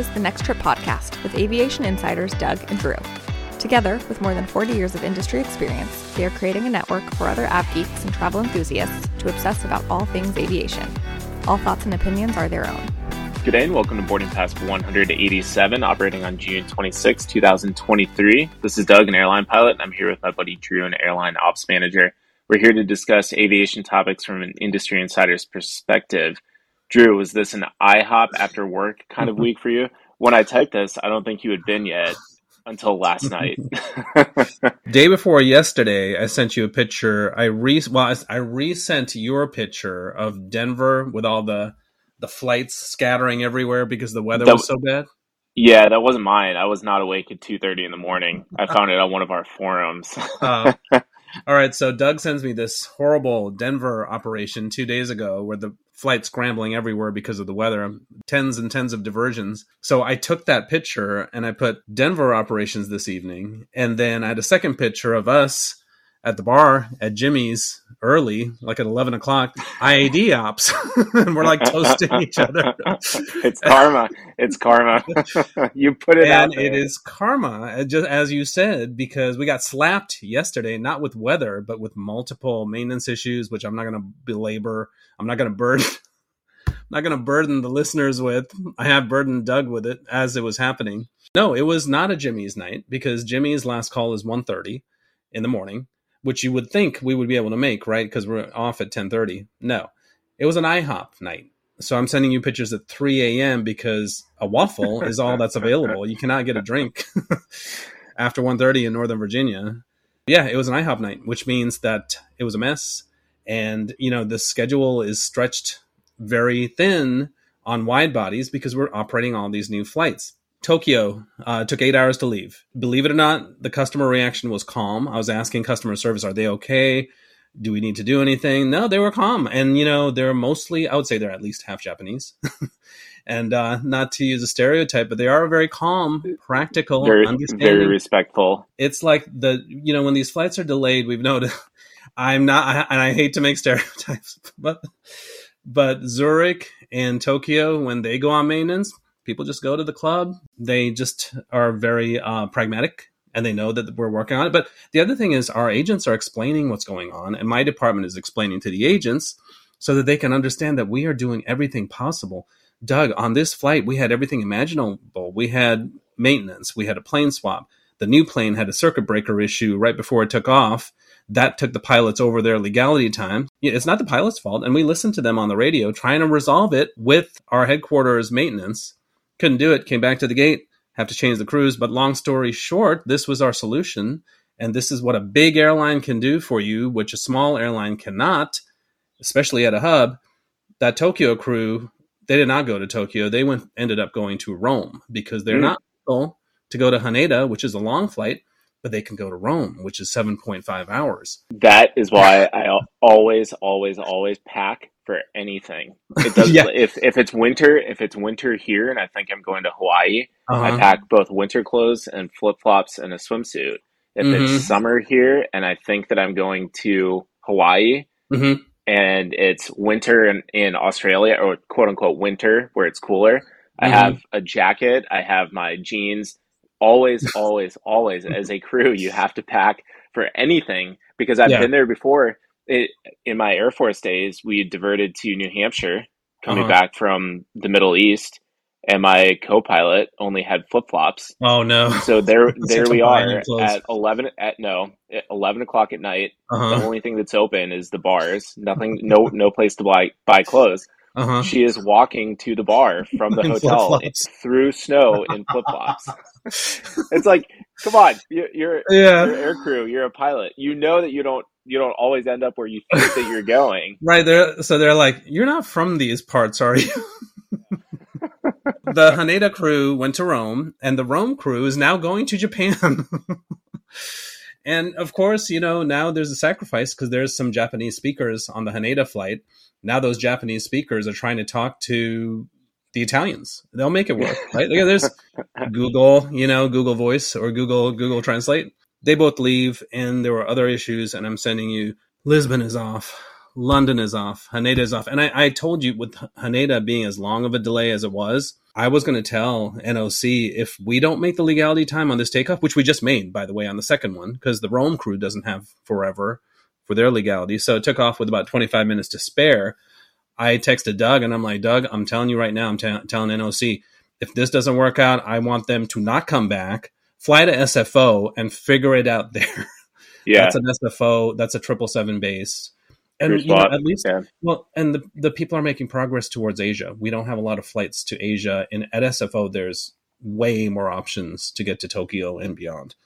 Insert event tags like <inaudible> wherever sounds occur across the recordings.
is the Next Trip podcast with aviation insiders Doug and Drew. Together, with more than 40 years of industry experience, they are creating a network for other Av geeks and travel enthusiasts to obsess about all things aviation. All thoughts and opinions are their own. Good day and welcome to Boarding Pass 187, operating on June 26, 2023. This is Doug, an airline pilot, and I'm here with my buddy Drew, an airline ops manager. We're here to discuss aviation topics from an industry insider's perspective. Drew, was this an IHOP after work kind of week for you? When I typed this, I don't think you had been yet until last night. <laughs> <laughs> Day before yesterday, I sent you a picture. I re well, I resent your picture of Denver with all the the flights scattering everywhere because the weather that, was so bad. Yeah, that wasn't mine. I was not awake at two thirty in the morning. I found it on one of our forums. uh, <laughs> all right, so Doug sends me this horrible Denver operation two days ago where the flight scrambling everywhere because of the weather, tens and tens of diversions. So I took that picture and I put Denver operations this evening, and then I had a second picture of us at the bar at Jimmy's early, like at 11 o'clock, IAD ops. <laughs> and we're like toasting each other. <laughs> it's karma. It's karma. <laughs> you put it and it is karma, uh, just as you said, because we got slapped yesterday, not with weather, but with multiple maintenance issues, which I'm not going to belabor. I'm not going to burden. not going to burden the listeners with. I have burdened Doug with it as it was happening. No, it was not a Jimmy's night because Jimmy's last call is 1.30 in the morning which you would think we would be able to make, right? Because we're off at 10:30. No, it was an IHOP night. So I'm sending you pictures at 3 a.m. because a waffle is all that's available. You cannot get a drink <laughs> after 1:30 in Northern Virginia. Yeah, it was an IHOP night, which means that it was a mess, and you know the schedule is stretched very thin on wide bodies because we're operating all these new flights. Tokyo uh, took eight hours to leave. Believe it or not, the customer reaction was calm. I was asking customer service, "Are they okay? Do we need to do anything?" No, they were calm, and you know they're mostly. I would say they're at least half Japanese, <laughs> and uh, not to use a stereotype, but they are very calm, practical, very, very respectful. It's like the you know when these flights are delayed, we've noticed. <laughs> I'm not, I, and I hate to make stereotypes, <laughs> but but Zurich and Tokyo when they go on maintenance people just go to the club. They just are very uh, pragmatic and they know that we're working on it. But the other thing is, our agents are explaining what's going on, and my department is explaining to the agents so that they can understand that we are doing everything possible. Doug, on this flight, we had everything imaginable. We had maintenance, we had a plane swap. The new plane had a circuit breaker issue right before it took off. That took the pilots over their legality time. It's not the pilot's fault. And we listened to them on the radio trying to resolve it with our headquarters maintenance couldn't do it, came back to the gate, have to change the crews. But long story short, this was our solution. And this is what a big airline can do for you, which a small airline cannot, especially at a hub. That Tokyo crew, they did not go to Tokyo. They went ended up going to Rome because they're mm. not able to go to Haneda, which is a long flight, but they can go to Rome, which is 7.5 hours. That is why I always, always, always pack for anything. <laughs> It does yeah. if if it's winter, if it's winter here and I think I'm going to Hawaii, uh-huh. I pack both winter clothes and flip-flops and a swimsuit. If mm-hmm. it's summer here and I think that I'm going to Hawaii mm-hmm. and it's winter in, in Australia or quote unquote winter where it's cooler, mm-hmm. I have a jacket, I have my jeans. Always, <laughs> always, always as a crew, you have to pack for anything because I've yeah. been there before it, in my Air Force days, we diverted to New Hampshire coming uh-huh. back from the Middle East, and my co-pilot only had flip flops. Oh no! So there, <laughs> there we are at eleven at no at eleven o'clock at night. Uh-huh. The only thing that's open is the bars. Nothing, no, no place to buy buy clothes. Uh-huh. She is walking to the bar from the <laughs> hotel through snow in flip flops. it's like, come on, you're, you're, <laughs> yeah. you're air crew, you're a pilot. You know that you don't you don't always end up where you think that you're going. <laughs> Right there, so they're like, "You're not from these parts, are you?" the Haneda crew went to Rome, and the Rome crew is now going to Japan. <laughs> and of course, you know now there's a sacrifice because there's some Japanese speakers on the Haneda flight. Now those Japanese speakers are trying to talk to the Italians. They'll make it work, right? there's <laughs> Google, you know, Google Voice or Google Google Translate they both leave and there were other issues and i'm sending you lisbon is off London is off. Haneda is off. And I, I told you with Haneda being as long of a delay as it was, I was going to tell NOC if we don't make the legality time on this takeoff, which we just made, by the way, on the second one, because the Rome crew doesn't have forever for their legality. So it took off with about 25 minutes to spare. I texted Doug and I'm like, Doug, I'm telling you right now, I'm t- telling NOC, if this doesn't work out, I want them to not come back, fly to SFO and figure it out there. <laughs> Yeah. that's an SFO, that's a triple seven base. And you know, at least yeah. well and the, the people are making progress towards asia. We don't have a lot of flights to asia. And at sfo there's way more options to get to tokyo and beyond.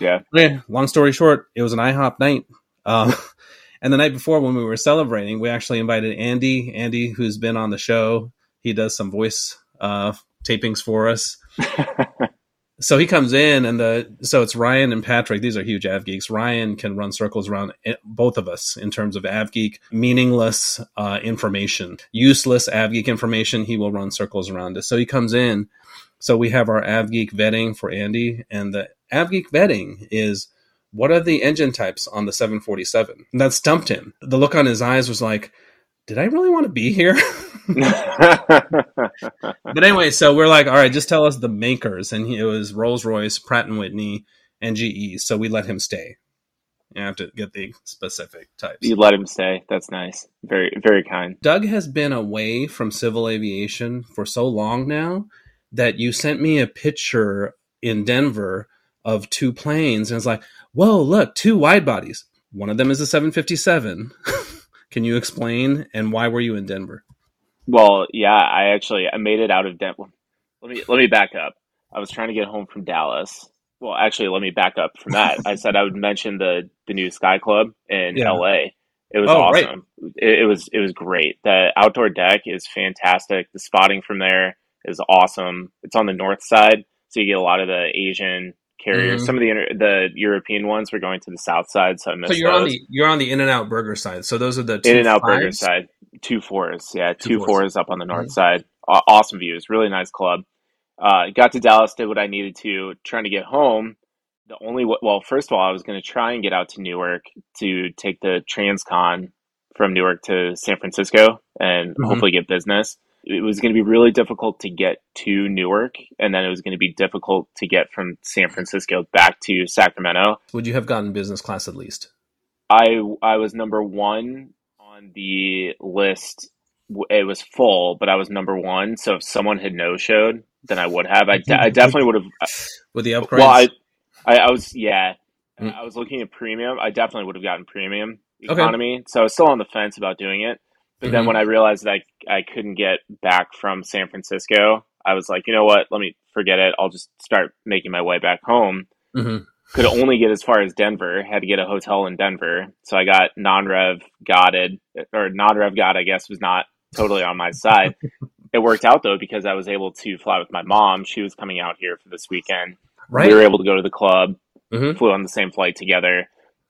Yeah. Yeah long story short it was an ihop night. Um, <laughs> and the night before when we were celebrating we actually invited andy andy who's been on the show. He does some voice uh, tapings for us <laughs> so he comes in and the so it's Ryan and Patrick. These are huge Av geeks. Ryan can run circles around both of us in terms of Av geek meaningless uh, information, useless Av geek information. He will run circles around us. So he comes in. So we have our Av geek vetting for Andy, and the Av geek vetting is what are the engine types on the 747? And that stumped him. The look on his eyes was like, did I really want to be here? <laughs> <laughs> but anyway, so we're like, all right, just tell us the makers, and he, it was Rolls Royce, Pratt and Whitney, and GE. So we let him stay. You have to get the specific types. You let him stay. That's nice. Very, very kind. Doug has been away from civil aviation for so long now that you sent me a picture in Denver of two planes, and it's like, whoa, look, two wide bodies. One of them is a 757. <laughs> Can you explain and why were you in Denver? Well, yeah, I actually I made it out of Denver. Let me let me back up. I was trying to get home from Dallas. Well, actually, let me back up from that. <laughs> I said I would mention the the new Sky Club in yeah. LA. It was oh, awesome. It, it, was it was great. The outdoor deck is fantastic. The spotting from there is awesome. It's on the north side, so you get a lot of the Asian carriers. Mm-hmm. Some of the the European ones were going to the south side, so I missed. So you're those. on the you're on the In and Out Burger side. So those are the In and Out Burger side. Two fours, yeah, two, two fours. fours. up on the north mm-hmm. side. awesome views, really nice club. Uh, got to Dallas, did what I needed to, trying to get home. The only well, first of all, I was going to try and get out to Newark to take the Transcon from Newark to San Francisco and mm-hmm. hopefully get business it was going to be really difficult to get to Newark, and then it was going to be difficult to get from San Francisco back to Sacramento. Would you have gotten business class at least? I I was number one on the list. It was full, but I was number one. So if someone had no showed, then I would have. I, I <laughs> definitely would have. Uh, With the upgrades, well, I, I, I was yeah. Mm. I was looking at premium. I definitely would have gotten premium economy. Okay. So I was still on the fence about doing it. But mm-hmm. then when I realized that I, I couldn't get back from San Francisco, I was like, you know what? Let me forget it. I'll just start making my way back home. Mm-hmm. Could only get as far as Denver. Had to get a hotel in Denver. So I got non-rev gotted, or non-rev got, I guess, was not totally on my side. <laughs> it worked out though because I was able to fly with my mom. She was coming out here for this weekend. Right. We were able to go to the club. Mm-hmm. Flew on the same flight together.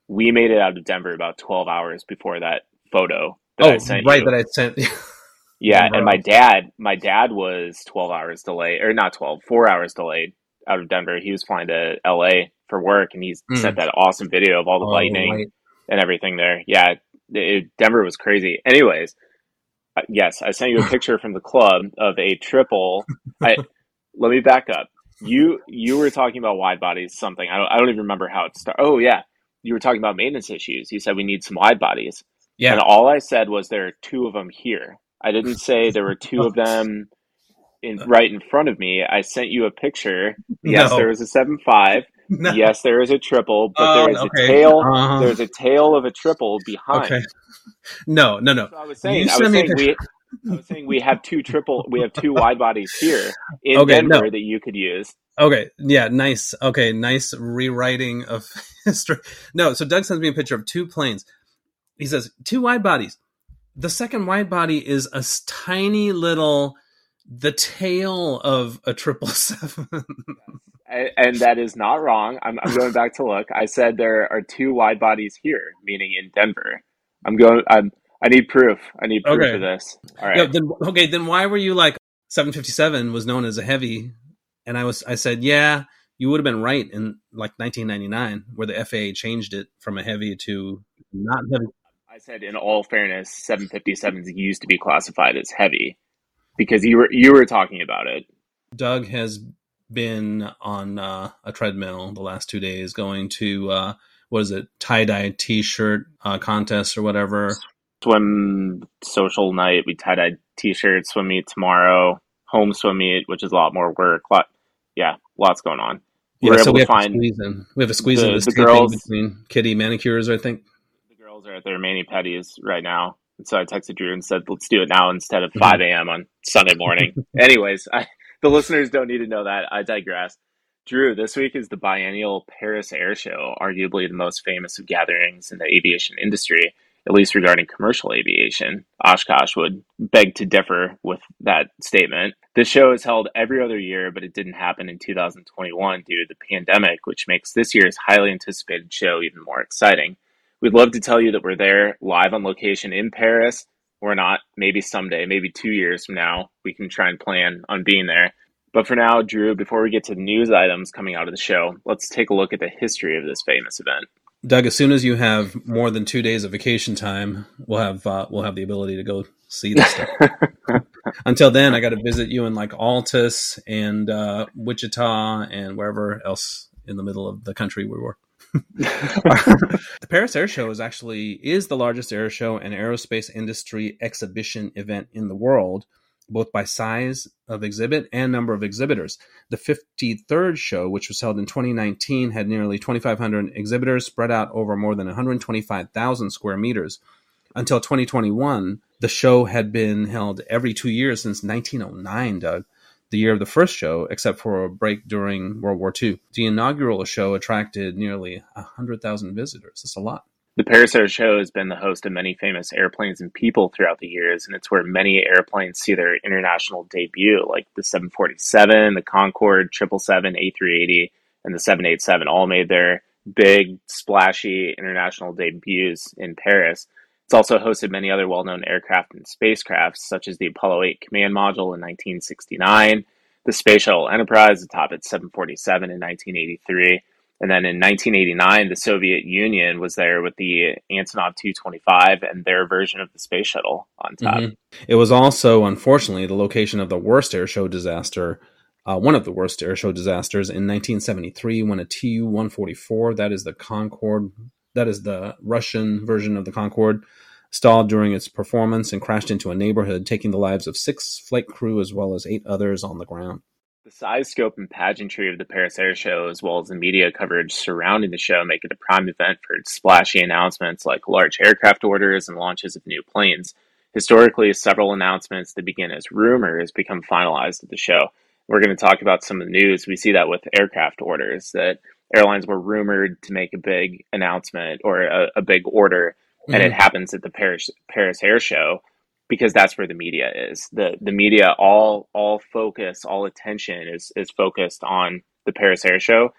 We made it out of Denver about twelve hours before that photo oh, right, you. that I sent. <laughs> yeah, and my dad, my dad was twelve hours delayed, or not 12, four hours delayed out of Denver. He was flying to L.A. for work, and he mm. sent that awesome video of all the oh, lightning and everything there. Yeah, it, Denver was crazy. Anyways, uh, yes, I sent you a <laughs> picture from the club of a triple. I <laughs> let me back up. You you were talking about wide bodies, something I don't, I don't even remember how it started. Oh yeah, you were talking about maintenance issues. You said we need some wide bodies. Yeah. And all I said was there are two of them here. I didn't say there were two of <laughs> them in right in front of me. I sent you a picture. Yes, no. there was a seven five. No. Yes, there is a triple, but there is okay. a tail. Uh-huh. There's a tail of a triple behind. Okay. No, no, no. So I was saying, I was saying we, I was saying we have two triple, we have two wide bodies here in okay, Denver no. that you could use. Okay, yeah, nice. Okay, nice rewriting of <laughs> history. No, so Doug sends me a picture of two planes he says two wide bodies. The second wide body is a tiny little the tail of a triple <laughs> seven. and that is not wrong. I'm, I'm going back to look. I said there are two wide bodies here, meaning in Denver. I'm going. I'm. I need proof. I need proof okay. of this. All right. Yeah, then, okay. Then why were you like 757 was known as a heavy, and I was. I said, yeah, you would have been right in like 1999, where the FAA changed it from a heavy to not heavy. I said, in all fairness, 757s used to be classified as heavy because you were you were talking about it. Doug has been on uh, a treadmill the last two days, going to uh, what is it, tie dye t shirt uh, contest or whatever. Swim social night. We tie dye t shirts. Swim meet tomorrow. Home swim meet, which is a lot more work. Lot, yeah, lots going on. Yeah, We're so we have to squeeze in. We have a squeeze the, in this the girls between kitty manicures. I think the are at their mani pedis right now. So I texted Drew and said, "Let's do it now instead of 5 mm-hmm. a.m. on Sunday morning." <laughs> Anyways, I, the listeners don't need to know that. I digress. Drew, this week is the biennial Paris Air Show, arguably the most famous of gatherings in the aviation industry, at least regarding commercial aviation. Oshkosh would beg to differ with that statement. This show is held every other year, but it didn't happen in 2021 due to the pandemic, which makes this year's highly anticipated show even more exciting. We'd love to tell you that we're there live on location in Paris. We're not. Maybe someday, maybe two years from now, we can try and plan on being there. But for now, Drew, before we get to the news items coming out of the show, let's take a look at the history of this famous event. Doug, as soon as you have more than two days of vacation time, we'll have uh, we'll have the ability to go see this stuff. <laughs> Until then, I got to visit you in like Altus and uh, Wichita and wherever else in the middle of the country we were. <laughs> the Paris Air Show is actually is the largest air show and aerospace industry exhibition event in the world, both by size of exhibit and number of exhibitors. The 53rd show, which was held in 2019, had nearly 2,500 exhibitors spread out over more than 125,000 square meters. Until 2021, the show had been held every two years since 1909, Doug the year of the first show, except for a break during World War II. The inaugural show attracted nearly 100,000 visitors. That's a lot. The Paris Air Show has been the host of many famous airplanes and people throughout the years, and it's where many airplanes see their international debut, like the 747, the Concorde, 777, A380, and the 787, all made their big, splashy international debuts in Paris. It's also hosted many other well known aircraft and spacecrafts, such as the Apollo 8 command module in 1969, the Space Shuttle Enterprise atop its 747 in 1983. And then in 1989, the Soviet Union was there with the Antonov 225 and their version of the space shuttle on top. Mm-hmm. It was also, unfortunately, the location of the worst airshow disaster, uh, one of the worst airshow disasters in 1973 when a Tu 144, that is the Concorde that is the Russian version of the Concorde, stalled during its performance and crashed into a neighborhood, taking the lives of six flight crew as well as eight others on the ground. The size, scope, and pageantry of the Paris Air Show, as well as the media coverage surrounding the show, make it a prime event for splashy announcements like large aircraft orders and launches of new planes. Historically, several announcements that begin as rumors become finalized at the show. We're going to talk about some of the news. We see that with aircraft orders that airlines were rumored to make a big announcement or a, a big order, mm-hmm. and it mm-hmm. happens at the Paris Paris Air Show because that's where the media is. the The media, all all focus, all attention is is focused on the Paris Air Show.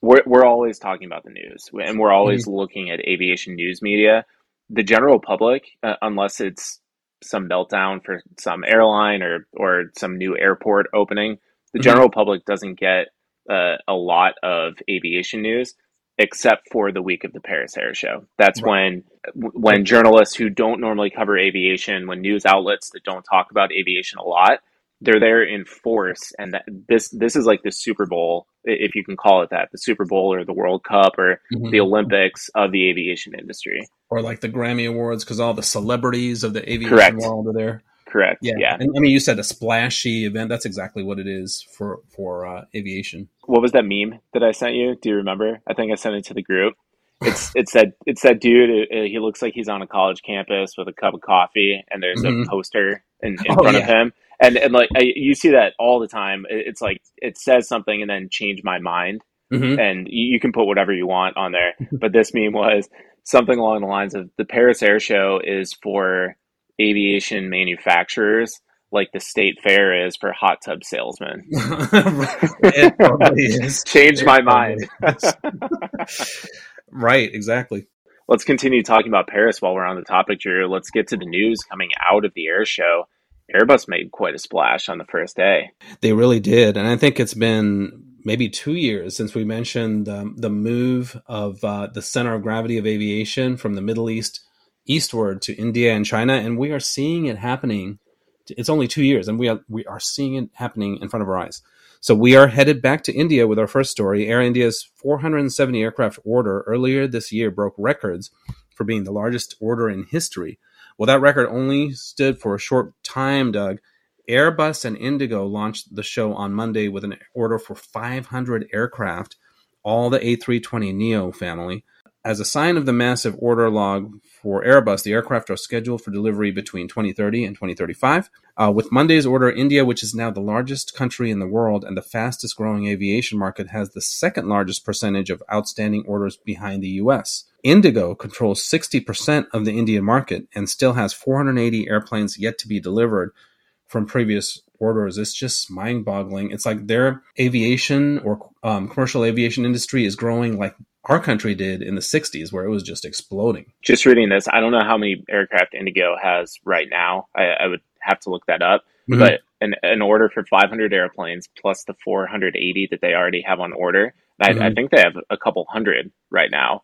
We're we're always talking about the news, and we're always mm-hmm. looking at aviation news media. The general public, uh, unless it's some meltdown for some airline or or some new airport opening, the mm-hmm. general public doesn't get uh, a lot of aviation news except for the week of the Paris Air Show. That's right. when when journalists who don't normally cover aviation, when news outlets that don't talk about aviation a lot, they're there in force and that, this this is like the Super Bowl if you can call it that, the Super Bowl or the World Cup or mm-hmm. the Olympics of the aviation industry. Or like the Grammy Awards cuz all the celebrities of the aviation Correct. world are there. Correct. Yeah. yeah. And, I mean, you said a splashy event. That's exactly what it is for for uh, aviation. What was that meme that I sent you? Do you remember? I think I sent it to the group. It's it's that it's that dude. It, it, he looks like he's on a college campus with a cup of coffee, and there's mm-hmm. a poster in, in <laughs> oh, front yeah. of him. And and like I, you see that all the time. It's like it says something and then change my mind. Mm-hmm. And you, you can put whatever you want on there. but this meme was something along the lines of the Paris Air Show is for aviation manufacturers like the state fair is for hot tub salesmen. <laughs> it probably is. Changed my mind. right, exactly. Let's continue talking about Paris while we're on the topic, Drew. Let's get to the news coming out of the air show. Airbus made quite a splash on the first day. They really did. And I think it's been maybe two years since we mentioned um, the move of uh, the center of gravity of aviation from the Middle East eastward to India and China, and we are seeing it happening. It's only two years, and we are we are seeing it happening in front of our eyes. So we are headed back to India with our first story. Air India's 470 aircraft order earlier this year broke records for being the largest order in history. Well, that record only stood for a short time, Doug. Airbus and Indigo launched the show on Monday with an order for 500 aircraft, all the A320 Neo family. As a sign of the massive order log for Airbus, the aircraft are scheduled for delivery between 2030 and 2035. Uh, with Monday's order, India, which is now the largest country in the world and the fastest growing aviation market, has the second largest percentage of outstanding orders behind the US. Indigo controls 60% of the Indian market and still has 480 airplanes yet to be delivered from previous orders. It's just mind boggling. It's like their aviation or um, commercial aviation industry is growing like our country did in the 60s where it was just exploding. Just reading this i don't know how many aircraft indigo has right now. I, I would have to look that up. Mm-hmm. but an, an order for 500 airplanes plus the 480 that they already have on order mm-hmm. I, I, think they have a couple hundred right now.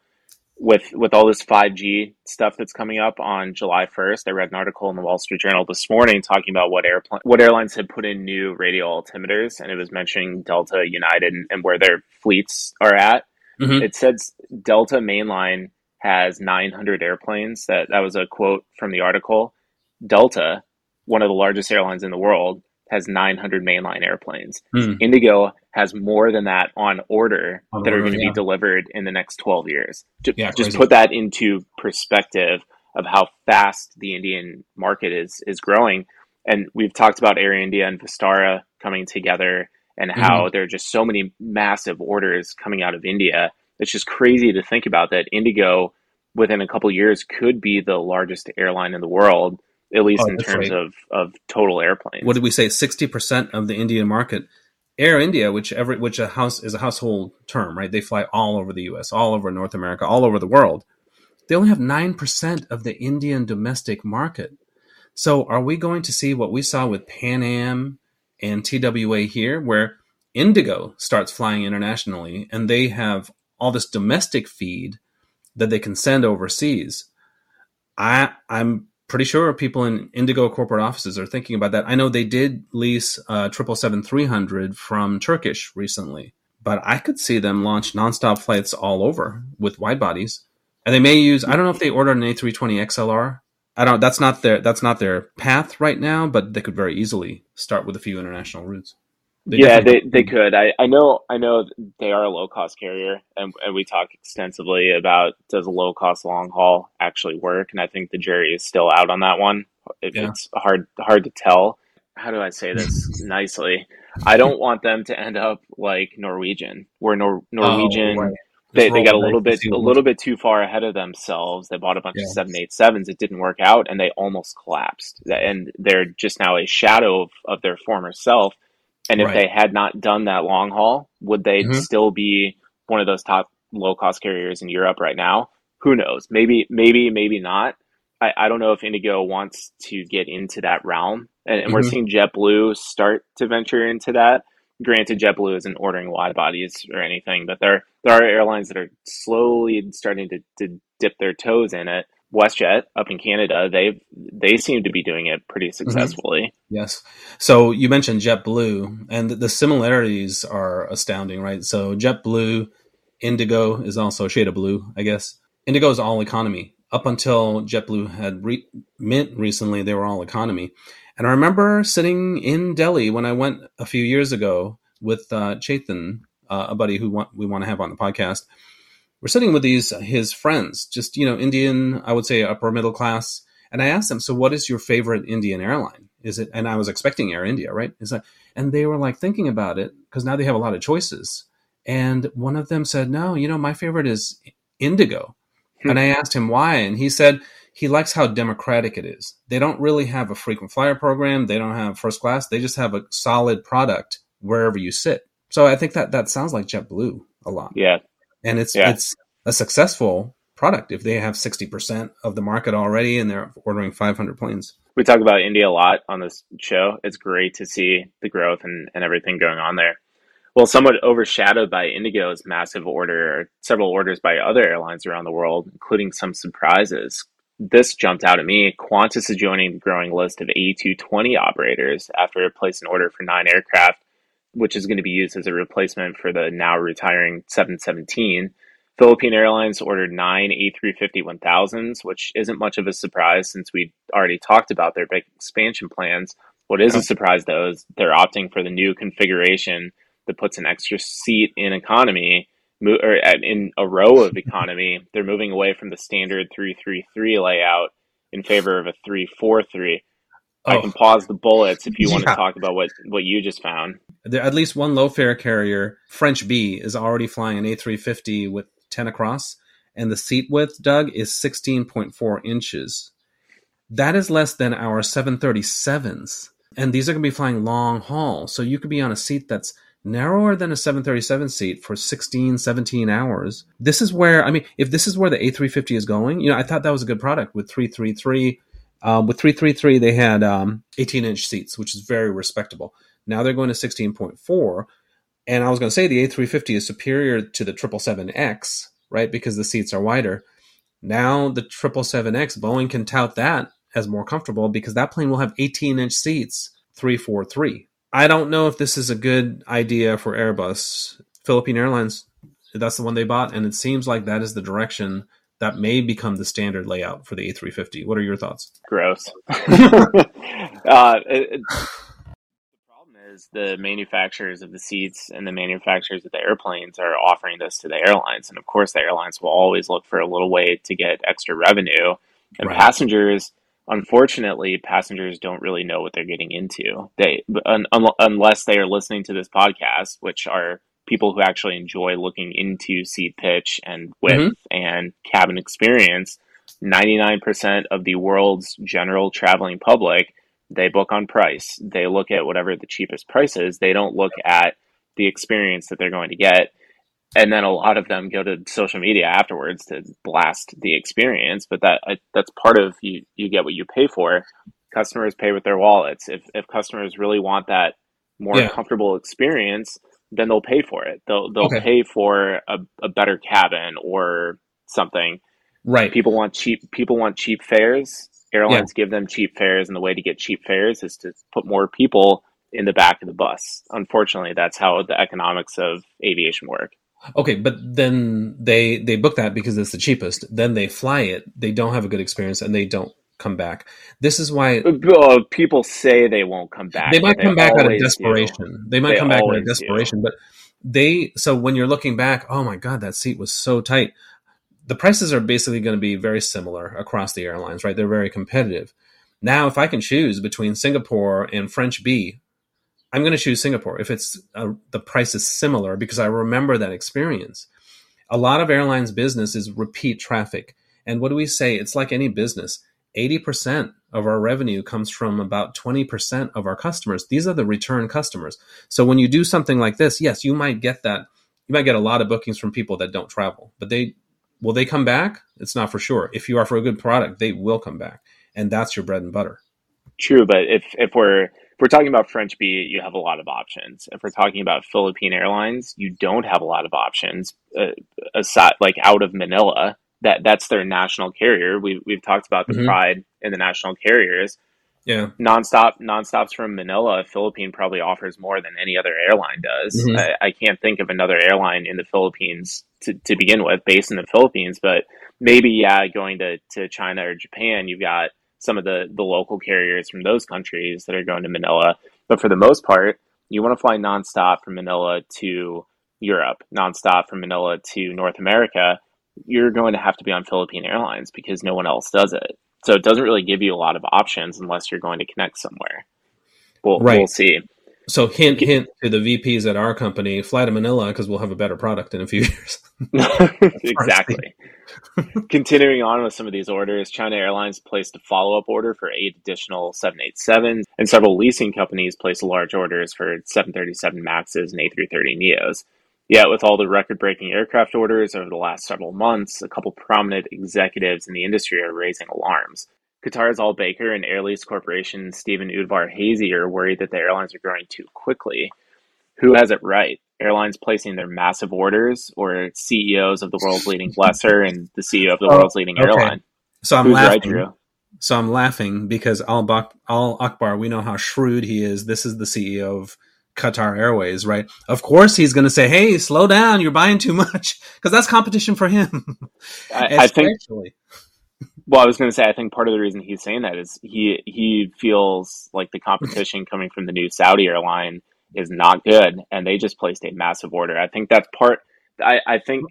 With with all this 5g stuff that's coming up on july 1st i read an article in the wall street journal this morning talking about what airplane what airlines had put in new radio altimeters and it was mentioning delta united and, and where their fleets are at Mm-hmm. It says Delta Mainline has 900 airplanes. That that was a quote from the article. Delta, one of the largest airlines in the world, has 900 mainline airplanes. Mm. Indigo has more than that on order on that order, are going to yeah. be delivered in the next 12 years. Just, yeah, just put that into perspective of how fast the Indian market is is growing. And we've talked about Air India and Vistara coming together and how mm-hmm. there are just so many massive orders coming out of India. It's just crazy to think about that Indigo within a couple years could be the largest airline in the world, at least oh, in terms right. of, of total airplanes. What did we say? 60% of the Indian market. Air India, which every which a house is a household term, right? They fly all over the US, all over North America, all over the world. They only have 9% of the Indian domestic market. So are we going to see what we saw with Pan Am and TWA here, where Indigo starts flying internationally and they have all this domestic feed that they can send overseas. I I'm pretty sure people in Indigo corporate offices are thinking about that. I know they did lease uh, triple seven three hundred from Turkish recently, but I could see them launch nonstop flights all over with wide bodies, and they may use. I don't know if they ordered an A three twenty XLR I don't. That's not their. That's not their path right now. But they could very easily start with a few international routes. They yeah, they, they could. I, I know I know they are a low cost carrier, and, and we talk extensively about does a low cost long haul actually work, and I think the jury is still out on that one. It, yeah. It's hard hard to tell. How do I say this <laughs> nicely? I don't want them to end up like Norwegian, where Nor- oh, Norwegian oh, right they, they got a little bit a little bit too far ahead of themselves. They bought a bunch yeah. of seven eight sevens. It didn't work out, and they almost collapsed. And they're just now a shadow of, of their former self. And if right. they had not done that long haul, would they mm-hmm. still be one of those top low cost carriers in Europe right now? Who knows? Maybe, maybe, maybe not. I, I don't know if Indigo wants to get into that realm, and, and mm-hmm. we're seeing JetBlue start to venture into that granted JetBlue isn't ordering wide bodies or anything, but there there are airlines that are slowly starting to, to dip their toes in it. WestJet up in Canada, they they seem to be doing it pretty mm-hmm. successfully. Mm-hmm. Yes. So you mentioned JetBlue, and the similarities are astounding, right? So JetBlue, Indigo is also a shade of blue, I guess. Indigo is all economy. Up until JetBlue had re- Mint recently, they were all economy. And I remember sitting in Delhi when I went a few years ago with uh, Chetan, uh, a buddy who want, we want to have on the podcast. We're sitting with these his friends, just you know, Indian, I would say upper middle class. And I asked them, "So, what is your favorite Indian airline? Is it?" And I was expecting Air India, right? Is that? And they were like thinking about it because now they have a lot of choices. And one of them said, "No, you know, my favorite is Indigo." Hmm. And I asked him why, and he said he likes how democratic it is. They don't really have a frequent flyer program. They don't have first class. They just have a solid product wherever you sit. So I think that that sounds like JetBlue a lot. Yeah, and it's yeah. it's a successful product if they have sixty percent of the market already and they're ordering five hundred planes. We talk about India a lot on this show. It's great to see the growth and, and everything going on there. Well, somewhat overshadowed by Indigo's massive order, several orders by other airlines around the world, including some surprises this jumped out at me. Qantas is joining the growing list of A220 operators after it placed an order for nine aircraft, which is going to be used as a replacement for the now retiring 717. Philippine Airlines ordered nine A350 1000s, which isn't much of a surprise since we already talked about their big expansion plans. What is a surprise, though, is they're opting for the new configuration that puts an extra seat in economy or in a row of <laughs> economy. They're moving away from the standard 333 layout in favor of a 343. Oh. I can pause the bullets if you want to talk about what, what you just found. There, at least one low fare carrier, French Bee, is already flying an A350 with 10 across, and the seat width, Doug, is 16.4 inches. That is less than our 737s and these are going to be flying long haul. So you could be on a seat that's narrower than a 737 seat for 16, 17 hours. This is where, I mean, if this is where the A350 is going, you know, I thought that was a good product with 333. Um, with 333, they had um, 18 inch seats, which is very respectable. Now they're going to 16.4. And I was going to say the A350 is superior to the 777X, right? Because the seats are wider. Now the 777X, Boeing can tout that as more comfortable because that plane will have 18 inch seats, 343. I don't know if this is a good idea for Airbus. Philippine Airlines, that's the one they bought, and it seems like that is the direction that may become the standard layout for the A350. What are your thoughts? Gross. <laughs> <laughs> uh, it, the problem is the manufacturers of the seats and the manufacturers of the airplanes are offering this to the airlines, and of course, the airlines will always look for a little way to get extra revenue. And right. passengers, unfortunately, passengers don't really know what they're getting into. They un, un, unless they are listening to this podcast, which are people who actually enjoy looking into seat pitch and width mm-hmm. and cabin experience. 99% of the world's general traveling public, they book on price. They look at whatever the cheapest price is. They don't look at the experience that they're going to get and then a lot of them go to social media afterwards to blast the experience but that that's part of you you get what you pay for. Customers pay with their wallets. If if customers really want that more yeah. comfortable experience then they'll pay for it. They'll they'll okay. pay for a, a better cabin or something. Right. People want cheap people want cheap fares. Airlines yeah. give them cheap fares and the way to get cheap fares is to put more people in the back of the bus. Unfortunately that's how the economics of aviation work Okay, but then they they book that because it's the cheapest. Then they fly it. They don't have a good experience and they don't come back. This is why uh, people say they won't come back. They might come back out of desperation. Do. They might they come back out of desperation, do. but they so when you're looking back, oh my god, that seat was so tight. The prices are basically going to be very similar across the airlines, right? They're very competitive. Now, if I can choose between Singapore and French Bee, I'm going to choose Singapore if it's uh, the price is similar because I remember that experience. A lot of airlines business is repeat traffic. And what do we say? It's like any business. 80% of our revenue comes from about 20% of our customers. These are the return customers. So when you do something like this, yes, you might get that. You might get a lot of bookings from people that don't travel, but they will they come back? It's not for sure. If you offer a good product, they will come back. And that's your bread and butter. True, but if if we're if we're talking about French Bee, you have a lot of options. If we're talking about Philippine Airlines, you don't have a lot of options. Uh, aside, like out of Manila, that that's their national carrier. We we've talked about the mm-hmm. pride in the national carriers. Yeah, nonstop nonstops from Manila. Philippine probably offers more than any other airline does. Mm-hmm. I, I, can't think of another airline in the Philippines to, to begin with, based in the Philippines. But maybe yeah, going to to China or Japan, you've got some of the the local carriers from those countries that are going to Manila. But for the most part, you want to fly nonstop from Manila to Europe, nonstop from Manila to North America. You're going to have to be on Philippine Airlines because no one else does it. So it doesn't really give you a lot of options unless you're going to connect somewhere. We'll, right. we'll see. So hint, hint to the VPs at our company, fly to Manila because we'll have a better product in a few <laughs> years. <laughs> exactly. <laughs> Continuing on with some of these orders, China Airlines placed a follow-up order for eight additional 787s, and several leasing companies placed large orders for 737 Maxes and A330 Neos. Yet, with all the record-breaking aircraft orders over the last several months, a couple prominent executives in the industry are raising alarms. Qatar's Al Baker and Air Lease Corporation Stephen Udvar-Hazy are worried that the airlines are growing too quickly. Who has it right? Airlines placing their massive orders, or CEOs of the world's leading <laughs> lessor and the CEO of the oh, world's leading okay. airline? So I'm Who's laughing. Right, so I'm laughing because Al, Bak- Al Akbar, we know how shrewd he is. This is the CEO of Qatar Airways, right? Of course, he's going to say, "Hey, slow down! You're buying too much," <laughs> because that's competition for him. I, I think. Well, I was going to say, I think part of the reason he's saying that is he he feels like the competition coming from the new Saudi airline is not good, and they just placed a massive order. I think that's part. I, I think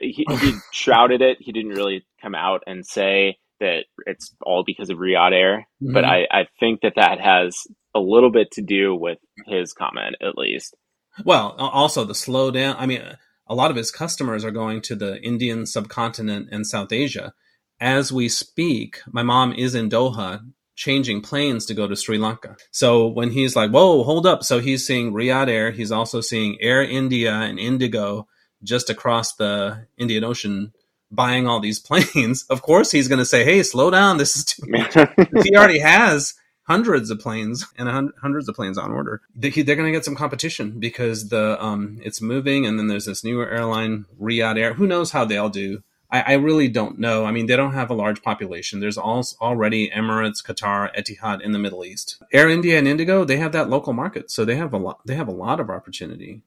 he, he shrouded it. He didn't really come out and say that it's all because of Riyadh Air, mm-hmm. but I, I think that that has a little bit to do with his comment, at least. Well, also the slowdown. I mean, a lot of his customers are going to the Indian subcontinent and South Asia. As we speak, my mom is in Doha changing planes to go to Sri Lanka. So when he's like, whoa, hold up. So he's seeing Riyadh Air. He's also seeing Air India and Indigo just across the Indian Ocean buying all these <laughs> planes. Of course, he's going to say, hey, slow down. This is too much. <laughs> he already has hundreds of planes and hundreds of planes on order. They, are going to get some competition because the um, it's moving, and then there's this newer airline, Riyadh Air. Who knows how they'll do? I, I really don't know. I mean, they don't have a large population. There's also already Emirates, Qatar, Etihad in the Middle East. Air India and Indigo, they have that local market, so they have a lot. They have a lot of opportunity.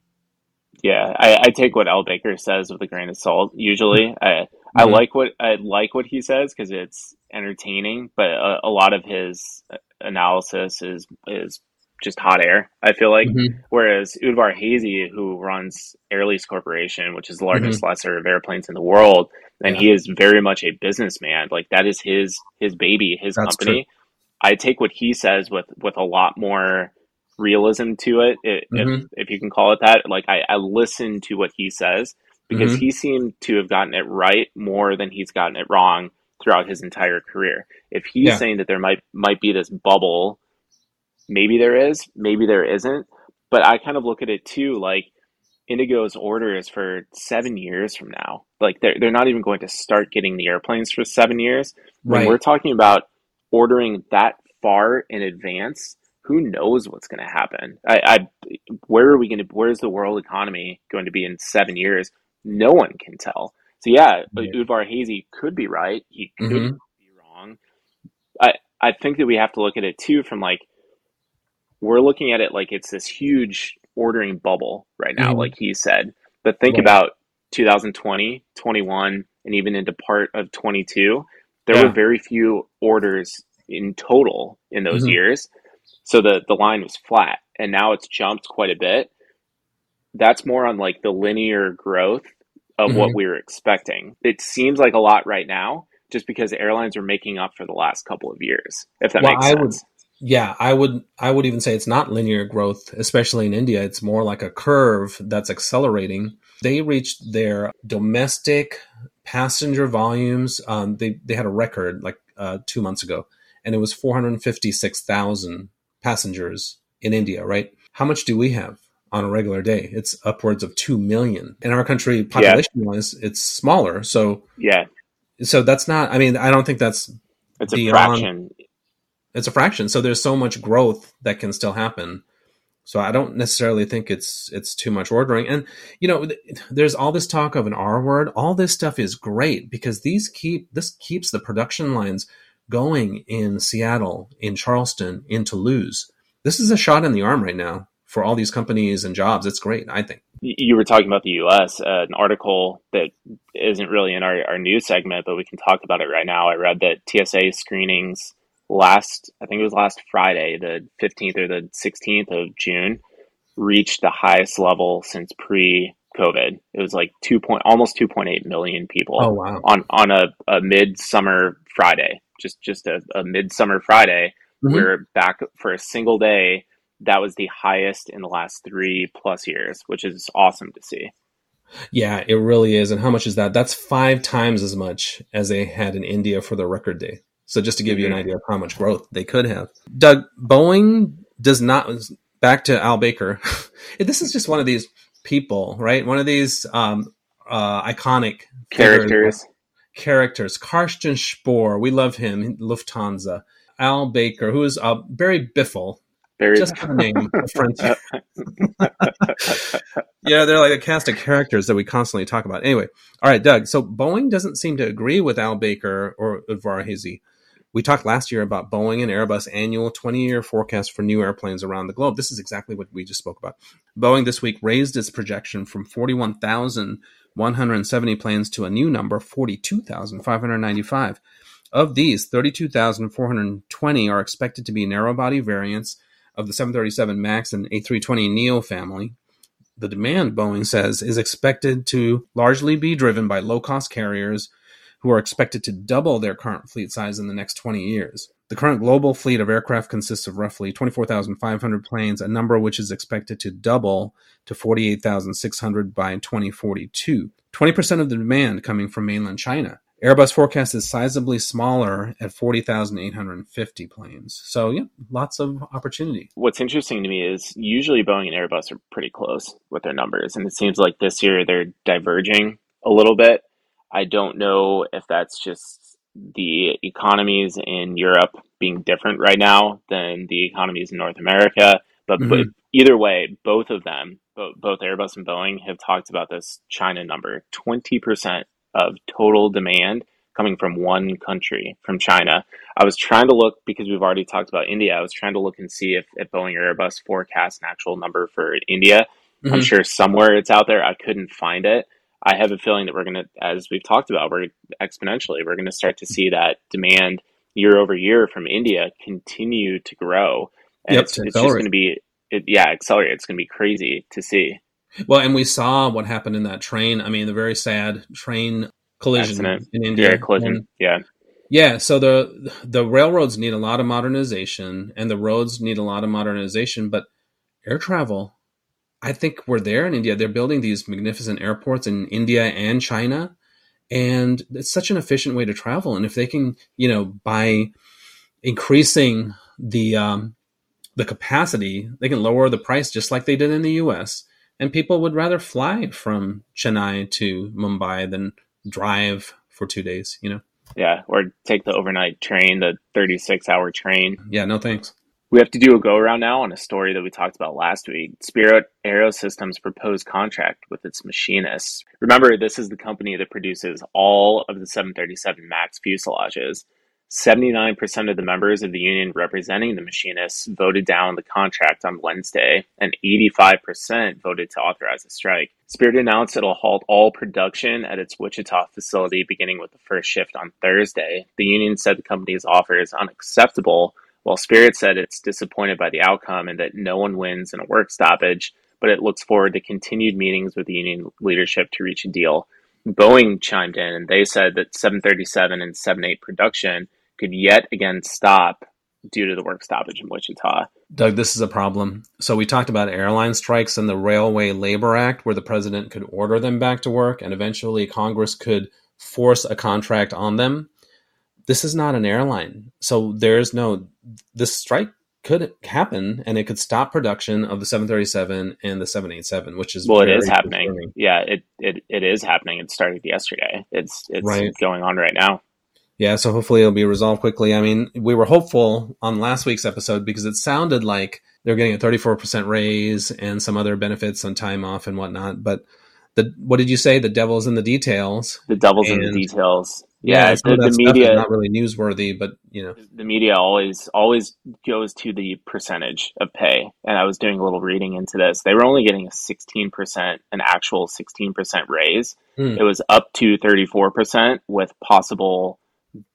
Yeah, I, I take what Al Baker says with a grain of salt. Usually, I mm-hmm. I like what I like what he says because it's entertaining, but a, a, lot of his analysis is is just hot air. I feel like, mm-hmm. whereas Udvar Hazy, who runs Air Lease Corporation, which is the largest mm-hmm. lessor of airplanes in the world, and yeah. he is very much a businessman. Like that is his his baby, his That's company. True. I take what he says with with a lot more realism to it, if mm-hmm. if you can call it that. Like I, I listen to what he says because mm-hmm. he seemed to have gotten it right more than he's gotten it wrong throughout his entire career. If he's yeah. saying that there might might be this bubble, maybe there is, maybe there isn't. But I kind of look at it too, like Indigo's order is for seven years from now. Like they're they're not even going to start getting the airplanes for seven years. Right. When we're talking about ordering that far in advance, who knows what's going to happen? I, I, where are we going to? Where's the world economy going to be in seven years? No one can tell. So yeah, yeah. Udvar Hazy could be right. He could mm-hmm. be wrong. I I think that we have to look at it too from like we're looking at it like it's this huge ordering bubble right now, mm-hmm. like he said. But think right. about 2020, 21, and even into part of 22. There yeah. were very few orders in total in those mm-hmm. years. So the, the line was flat and now it's jumped quite a bit. That's more on like the linear growth of mm-hmm. what we were expecting. It seems like a lot right now, just because airlines are making up for the last couple of years. If that well, makes sense. I would, yeah, I would. I would even say it's not linear growth, especially in India. It's more like a curve that's accelerating. They reached their domestic passenger volumes. Um, they they had a record like uh, two months ago, and it was four hundred fifty six thousand passengers in India. Right? How much do we have? on a regular day. It's upwards of 2 million. In our country, population wise, it's smaller. So, yeah. So that's not, I mean, I don't think that's. It's a fraction. It's a fraction. So there's so much growth that can still happen. So I don't necessarily think it's it's too much ordering. And you know, there's all this talk of an R word. All this stuff is great because these keep this keeps the production lines going in Seattle, in Charleston, in Toulouse. This is a shot in the arm right now for all these companies and jobs. It's great, I think. You were talking about the U.S. Uh, an article that isn't really in our, our news segment, but we can talk about it right now. I read that TSA screenings last, I think it was last Friday, the 15th or the 16th of June, reached the highest level since pre COVID. It was like two point almost 2.8 million people oh, wow. on on a, a midsummer Friday. Just just a, a midsummer Friday. Mm-hmm. We're back for a single day that was the highest in the last three plus years, which is awesome to see. Yeah, it really is. And how much is that? That's five times as much as they had in India for the record day. So just to give you an mm-hmm. idea of how much growth they could have. Doug, Boeing does not, back to Al Baker, <laughs> this is just one of these people, right? One of these um, uh, iconic characters. Figures, characters. Karsten Spohr, we love him, Lufthansa. Al Baker, who is uh, Barry Biffle, Very just the name <laughs> Frontier. <laughs> yeah, they're like a cast of characters that we constantly talk about. Anyway, all right, Doug. So Boeing doesn't seem to agree with Al Baker or Varghese. We talked last year about Boeing and Airbus annual 20 year forecast for new airplanes around the globe. This is exactly what we just spoke about. Boeing this week raised its projection from 41,170 planes to a new number, 42,595. Of these, 32,420 are expected to be narrow body variants of the 737 MAX and A320 Neo family. The demand, Boeing says, is expected to largely be driven by low cost carriers who are expected to double their current fleet size in the next 20 years. The current global fleet of aircraft consists of roughly 24,500 planes, a number which is expected to double to 48,600 by 2042. 20% of the demand coming from mainland China. Airbus forecast is sizably smaller at 40,850 planes. So, yeah, lots of opportunity. What's interesting to me is usually Boeing and Airbus are pretty close with their numbers. And it seems like this year they're diverging a little bit. I don't know if that's just the economies in Europe being different right now than the economies in North America. But, mm-hmm. but either way, both of them, both Airbus and Boeing, have talked about this China number 20% of total demand coming from one country, from China. I was trying to look because we've already talked about India. I was trying to look and see if, if Boeing or Airbus forecast an actual number for India. Mm-hmm. I'm sure somewhere it's out there. I couldn't find it. I have a feeling that we're going to, as we've talked about, we're exponentially, we're going to start to see that demand year over year from India continue to grow. And yep, it's, it's just going to be, it, yeah, accelerate. It's going to be crazy to see. Well, and we saw what happened in that train. I mean, the very sad train collision Accident. in India. Yeah, collision. And, yeah. Yeah, so the the railroads need a lot of modernization, and the roads need a lot of modernization. But air travel, I think we're there in India. They're building these magnificent airports in India and China, and it's such an efficient way to travel. And if they can, you know, by increasing the um, the capacity, they can lower the price just like they did in the U.S and people would rather fly from Chennai to Mumbai than drive for two days. You know. Yeah, or take the overnight train, the 36 hour train. Yeah, no thanks. We have to do a go around now on a story that we talked about last week. Spirit Aerosystems proposed contract with its machinists. Remember, this is the company that produces all of the 737 MAX fuselages. 79% of the members of the union representing the machinists voted down the contract on Wednesday, and 85% voted to authorize a strike. Spirit announced it'll halt all production at its Wichita facility beginning with the first shift on Thursday. The union said the company's offer is unacceptable, while Spirit said it's disappointed by the outcome and that no one wins in a work stoppage, but it looks forward to continued meetings with the union leadership to reach a deal. Boeing chimed in and they said that 737 and 78 production could yet again stop due to the work stoppage in Wichita. Doug, this is a problem. So we talked about airline strikes and the Railway Labor Act, where the president could order them back to work and eventually Congress could force a contract on them. This is not an airline. So there's no, this strike could happen and it could stop production of the 737 and the 787 which is well it is happening concerning. yeah it, it it is happening it started yesterday it's it's right. going on right now yeah, so hopefully it'll be resolved quickly. I mean, we were hopeful on last week's episode because it sounded like they're getting a 34% raise and some other benefits on time off and whatnot. But the what did you say? The devil's in the details. The devil's and, in the details. Yeah, yeah the, the media not really newsworthy, but you know, the media always always goes to the percentage of pay. And I was doing a little reading into this. They were only getting a 16%, an actual 16% raise. Hmm. It was up to 34% with possible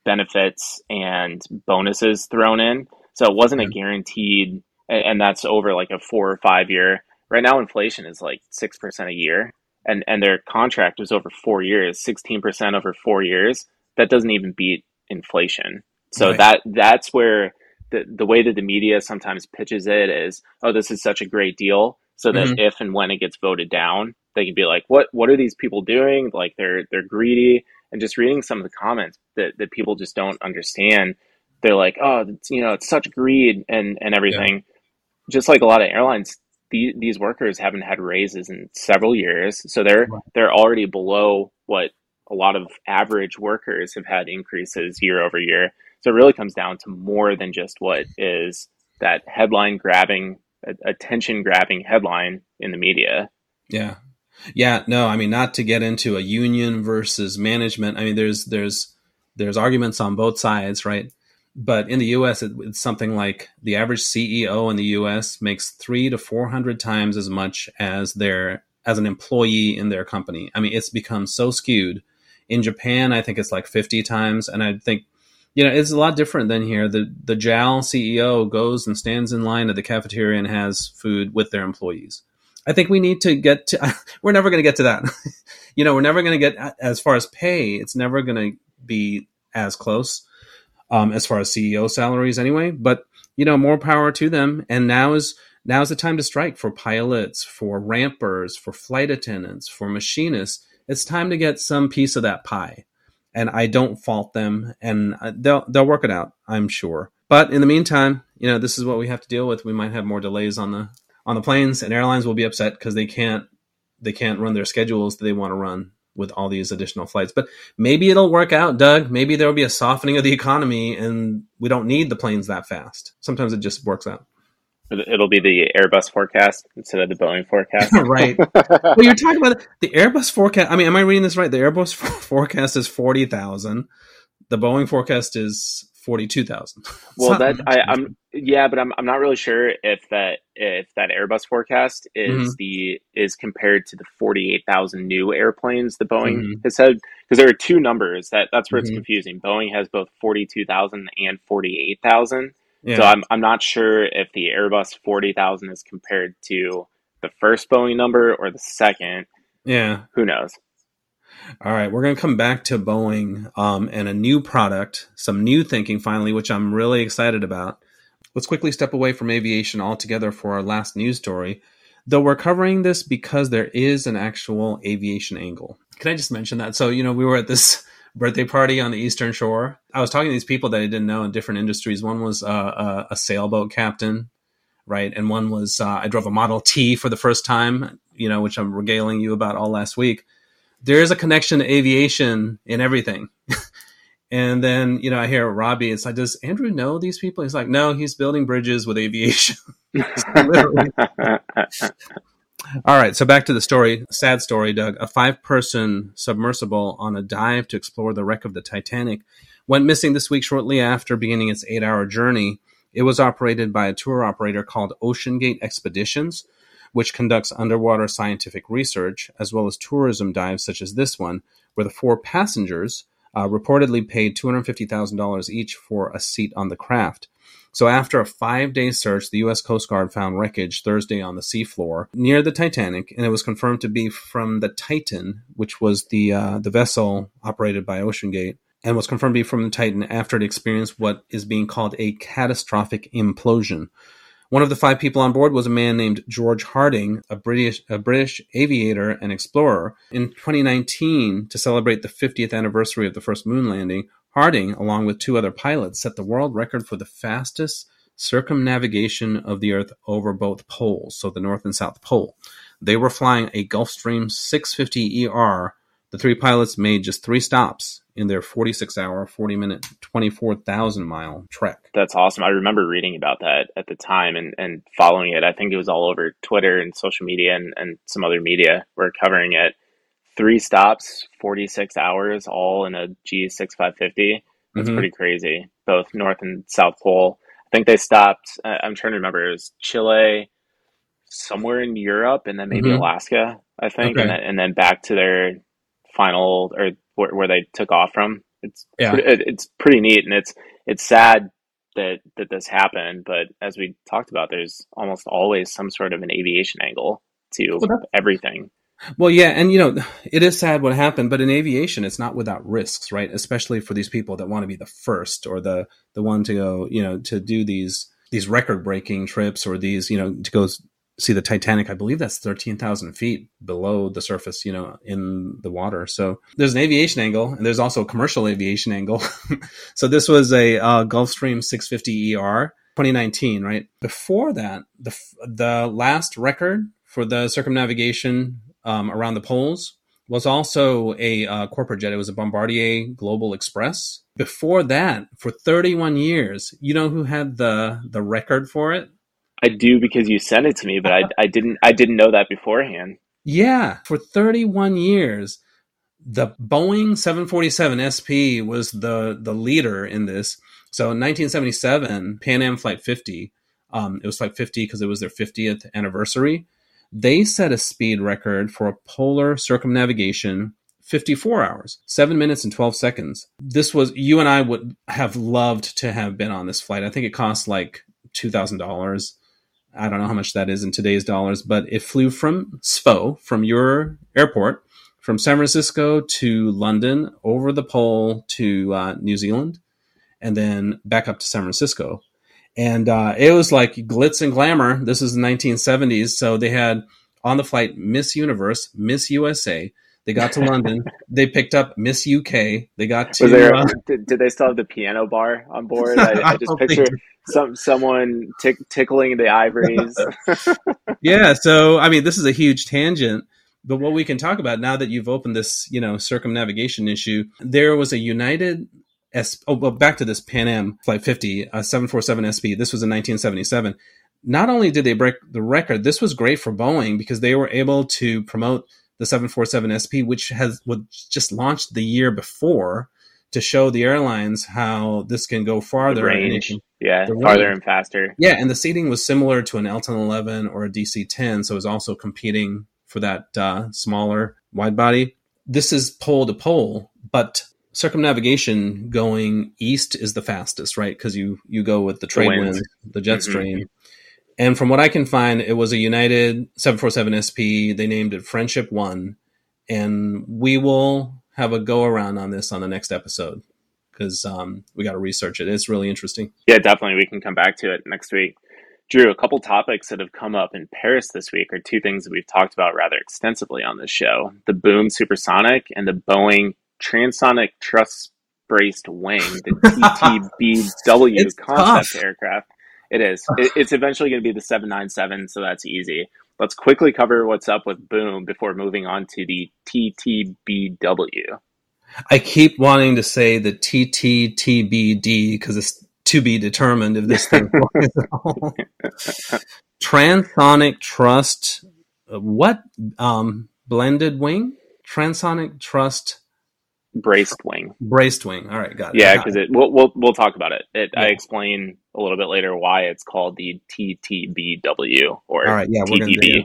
benefits and bonuses thrown in. So it wasn't a guaranteed, and that's over like a four or five year. Right now, inflation is like 6% a year, and, and their contract was over four years, 16% over four years. That doesn't even beat inflation. So right. that that's where the, the way that the media sometimes pitches it is, oh, this is such a great deal. So that mm-hmm. if and when it gets voted down, they can be like, what what are these people doing? Like they're they're greedy and just reading some of the comments that, that people just don't understand they're like oh it's, you know it's such greed and and everything yeah. just like a lot of airlines the, these workers haven't had raises in several years so they're right. they're already below what a lot of average workers have had increases year over year so it really comes down to more than just what is that headline grabbing, attention grabbing headline in the media. Yeah. Yeah, no, I mean not to get into a union versus management. I mean there's there's there's arguments on both sides, right? But in the US it, it's something like the average CEO in the US makes 3 to 400 times as much as their as an employee in their company. I mean it's become so skewed. In Japan, I think it's like 50 times and I think you know, it's a lot different than here. The the JAL CEO goes and stands in line at the cafeteria and has food with their employees. I think we need to get to. <laughs> We're never going to get to that. <laughs> you know, we're never going to get as far as pay. It's never going to be as close um, as far as CEO salaries, anyway. But you know, more power to them. And now is now is the time to strike for pilots, for rampers, for flight attendants, for machinists. It's time to get some piece of that pie and I don't fault them, and uh, they'll they'll work it out, I'm sure. But in the meantime, you know, this is what we have to deal with. We might have more delays on the on the planes, and airlines will be upset because they can't they can't run their schedules that they want to run with all these additional flights. But maybe it'll work out, Doug. Maybe there will be a softening of the economy, and we don't need the planes that fast. Sometimes it just works out. It'll be the Airbus forecast instead of the Boeing forecast. <laughs> right. well, you're talking about the Airbus forecast. I mean, am I reading this right? The Airbus <laughs> forecast is 40,000. The Boeing forecast is 42,000. Well, that I, am yeah, but I'm I'm not really sure if that if that Airbus forecast is mm-hmm. the is compared to the 48,000 new airplanes the Boeing mm-hmm. has said because there are two numbers that that's where mm-hmm. it's confusing. Boeing has both 42,000 and 48,000. Yeah. So I'm I'm not sure if the Airbus forty thousand is compared to the first Boeing number or the second. Yeah. Who knows? All right, we're going to come back to Boeing um, and a new product, some new thinking finally, which I'm really excited about. Let's quickly step away from aviation altogether for our last news story. Though we're covering this because there is an actual aviation angle. Can I just mention that? So, you know, we were at this birthday party on the Eastern Shore. I was talking to these people that I didn't know in different industries. One was uh, a, a, sailboat captain, right, and one was uh, I drove a Model T for the first time, you know, which I'm regaling you about all last week. There is a connection to aviation in everything. <laughs> and then you know I hear Robbie. It's like, does Andrew know these people? He's like, no, he's building bridges with aviation. <laughs> <laughs> All right, so back to the story. Sad story, Doug. A five person submersible on a dive to explore the wreck of the Titanic went missing this week shortly after beginning its eight hour journey. It was operated by a tour operator called OceanGate Expeditions, which conducts underwater scientific research as well as tourism dives such as this one, where the four passengers uh, reportedly paid $250,000 each for a seat on the craft. So after a five-day search, the U.S. Coast Guard found wreckage Thursday on the seafloor near the Titanic, and it was confirmed to be from the Titan, which was the uh, the vessel operated by OceanGate, and was confirmed to be from the Titan after it experienced what is being called a catastrophic implosion. One of the five people on board was a man named George Harding, a British a British aviator and explorer. In 2019, to celebrate the 50th anniversary of the first moon landing, Harding, along with two other pilots, set the world record for the fastest circumnavigation of the Earth over both poles, so the North and South Pole. They were flying a Gulfstream 650 ER. The three pilots made just three stops in their 46 hour, 40 minute, 24,000 mile trek. That's awesome. I remember reading about that at the time and, and following it. I think it was all over Twitter and social media and, and some other media were covering it three stops, 46 hours, all in a G6550. That's mm-hmm. pretty crazy, both North and South Pole. I think they stopped, I'm trying to remember, it was Chile, somewhere in Europe, and then maybe mm-hmm. Alaska, I think, okay. and, then, and then back to their final, or where, where they took off from. It's yeah. Pretty, it's pretty neat, and it's it's sad that that this happened. But as we talked about, there's almost always some sort of an aviation angle to well, everything. Well, yeah, and you know, it is sad what happened, but in aviation, it's not without risks, right? Especially for these people that want to be the first or the the one to go, you know, to do these these record breaking trips or these, you know, to go see the Titanic. I believe that's thirteen thousand feet below the surface, you know, in the water. So there's an aviation angle, and there's also a commercial aviation angle. <laughs> so this was a uh, Gulfstream 650 ER. 2019, right? Before that, the the last record for the circumnavigation um, around the poles was also a uh, corporate jet. It was a Bombardier Global Express. Before that, for 31 years, you know who had the the record for it? I do because you sent it to me, but I, I didn't I didn't know that beforehand. Yeah, for 31 years, the Boeing 747 SP was the the leader in this. So in 1977, Pan Am Flight 50, um, it was Flight 50 because it was their 50th anniversary. They set a speed record for a polar circumnavigation 54 hours, 7 minutes and 12 seconds. This was, you and I would have loved to have been on this flight. I think it cost like $2,000. I don't know how much that is in today's dollars, but it flew from SFO, from your airport, from San Francisco to London, over the pole to uh, New Zealand, and then back up to San Francisco and uh, it was like glitz and glamour. This is the 1970s, so they had on the flight Miss Universe, Miss USA. They got to <laughs> London. They picked up Miss UK. They got to. There, uh, <laughs> did, did, they still have the piano bar on board? <laughs> I, I just picture some someone tick, tickling the ivories. yeah. So I mean, this is a huge tangent. But what we can talk about now that you've opened this, you know, circumnavigation issue, there was a United S- oh, well, back to this Pan Am Flight 50, uh, 747 SP. This was in 1977. Not only did they break the record, this was great for Boeing because they were able to promote the 747 SP, which has was just launched the year before to show the airlines how this can go farther. The range, can, yeah, the farther range. and faster. Yeah, and the seating was similar to an L-1011 or a DC 10, so it was also competing for that uh, smaller wide body. This is pole to pole, but circumnavigation going east is the fastest, right? Because you you go with the trade the wind, the jet mm-hmm. stream. And from what I can find, it was a United 747 SP. They named it Friendship One, and we will have a go around on this on the next episode because um, we got to research it. It's really interesting. Yeah, definitely. We can come back to it next week. Drew, a couple topics that have come up in Paris this week are two things that we've talked about rather extensively on this show the Boom Supersonic and the Boeing transonic truss braced wing, the <laughs> TTBW concept tough. aircraft. It is. <sighs> It, it's eventually going to be the 797, so that's easy. Let's quickly cover what's up with Boom before moving on to the TTBW. I keep wanting to say the TTTBD because it's to be determined if this thing <laughs> works at all. Transonic Truss, uh, what? Um, blended wing? Transonic Truss braced wing. Braced wing. All right, got it. Yeah, because it. We'll, we'll we'll talk about it. it yeah. I explain a little bit later why it's called the TTBW or All right, yeah, TTB. We're dig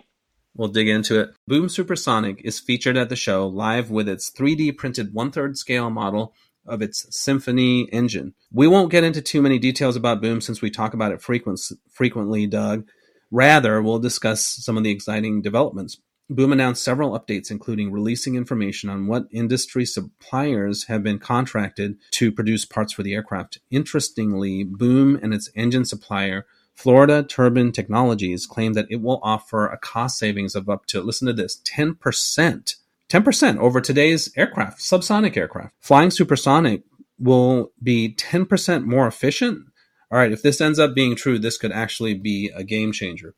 we'll dig into it. Boom Supersonic is featured at the show live with its 3D printed one third scale model of its Symphony engine. We won't get into too many details about Boom since we talk about it frequent, frequently, Doug. Rather, we'll discuss some of the exciting developments. Boom announced several updates, including releasing information on what industry suppliers have been contracted to produce parts for the aircraft. Interestingly, Boom and its engine supplier, Florida Turbine Technologies, claim that it will offer a cost savings of up to, listen to this, 10%. 10% over today's aircraft, subsonic aircraft. Flying supersonic will be 10% more efficient. All right, if this ends up being true, this could actually be a game changer.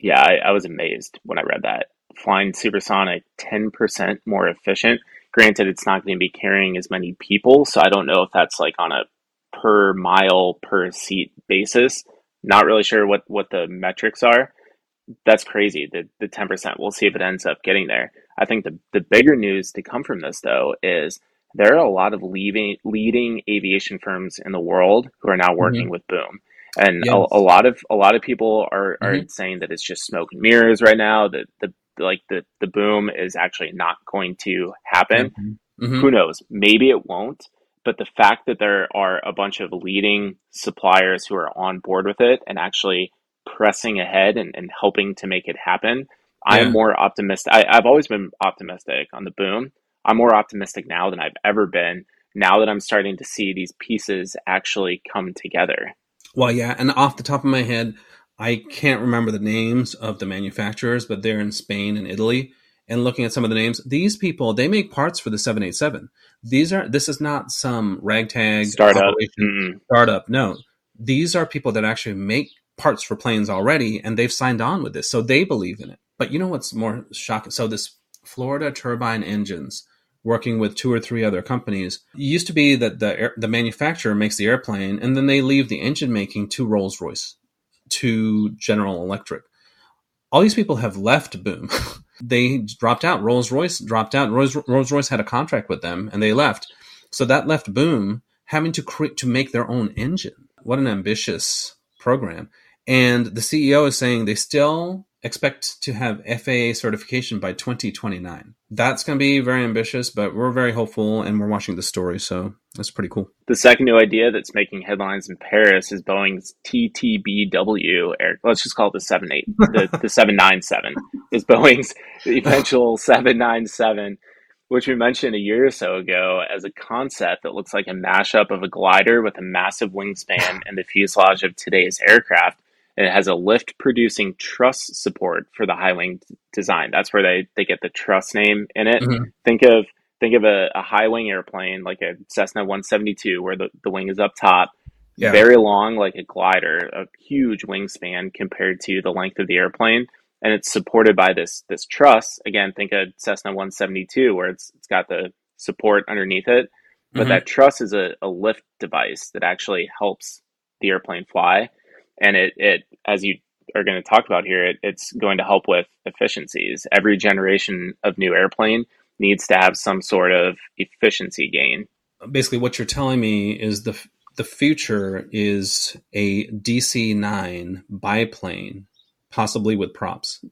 Yeah, I, I was amazed when I read that flying supersonic 10% more efficient. Granted, it's not going to be carrying as many people, so I don't know if that's like on a per mile per seat basis. Not really sure what, what the metrics are. That's crazy. The the 10%. We'll see if it ends up getting there. I think the, the bigger news to come from this though is there are a lot of leading leading aviation firms in the world who are now working mm-hmm. with Boom and yes. a, a, lot of a lot of people are, are mm-hmm. saying that it's just smoke and mirrors right now that the like the the boom is actually not going to happen. Mm-hmm. mm-hmm. Who knows? Maybe it won't. But the fact that there are a bunch of leading suppliers who are on board with it and actually pressing ahead and, and helping to make it happen, yeah. I am more optimistic. I, I've always been optimistic on the boom. I'm more optimistic now than I've ever been. Now that I'm starting to see these pieces actually come together. Well, yeah, and off the top of my head, I can't remember the names of the manufacturers, but they're in Spain and Italy. And looking at some of the names, these people they make parts for the 787. These are this is not some ragtag startup. Mm-hmm. Startup. No, these are people that actually make parts for planes already, and they've signed on with this, so they believe in it. But you know what's more shocking? So this Florida Turbine Engines, working with two or three other companies. It used to be that the air, the manufacturer makes the airplane, and then they leave the engine making to Rolls Royce, to General Electric. All these people have left Boom. <laughs> they dropped out. Rolls Royce dropped out. Rolls Royce had a contract with them, and they left. So that left Boom having to create to make their own engine. What an ambitious program! And the CEO is saying they still expect to have FAA certification by 2029. That's going to be very ambitious, but we're very hopeful and we're watching the story, so that's pretty cool. The second new idea that's making headlines in Paris is Boeing's TTBW air. Let's just call it the 78, the, <laughs> the 797 is Boeing's <laughs> eventual 797 which we mentioned a year or so ago as a concept that looks like a mashup of a glider with a massive wingspan and the fuselage of today's aircraft and it has a lift producing truss support for the high wing design. That's where they, they get the truss name in it. Mm-hmm. Think of think of a, a, high wing airplane like a Cessna 172 where the, the wing is up top, yeah. very long like a glider, a huge wingspan compared to the length of the airplane. And it's supported by this this truss. Again, think of Cessna 172 where it's it's got the support underneath it. But mm-hmm. that truss is a, a lift device that actually helps the airplane fly and it it as you are going to talk about here, it, it's going to help with efficiencies. Every generation of new airplane needs to have some sort of efficiency gain. Basically, what you're telling me is the the future is a DC nine biplane, possibly with props.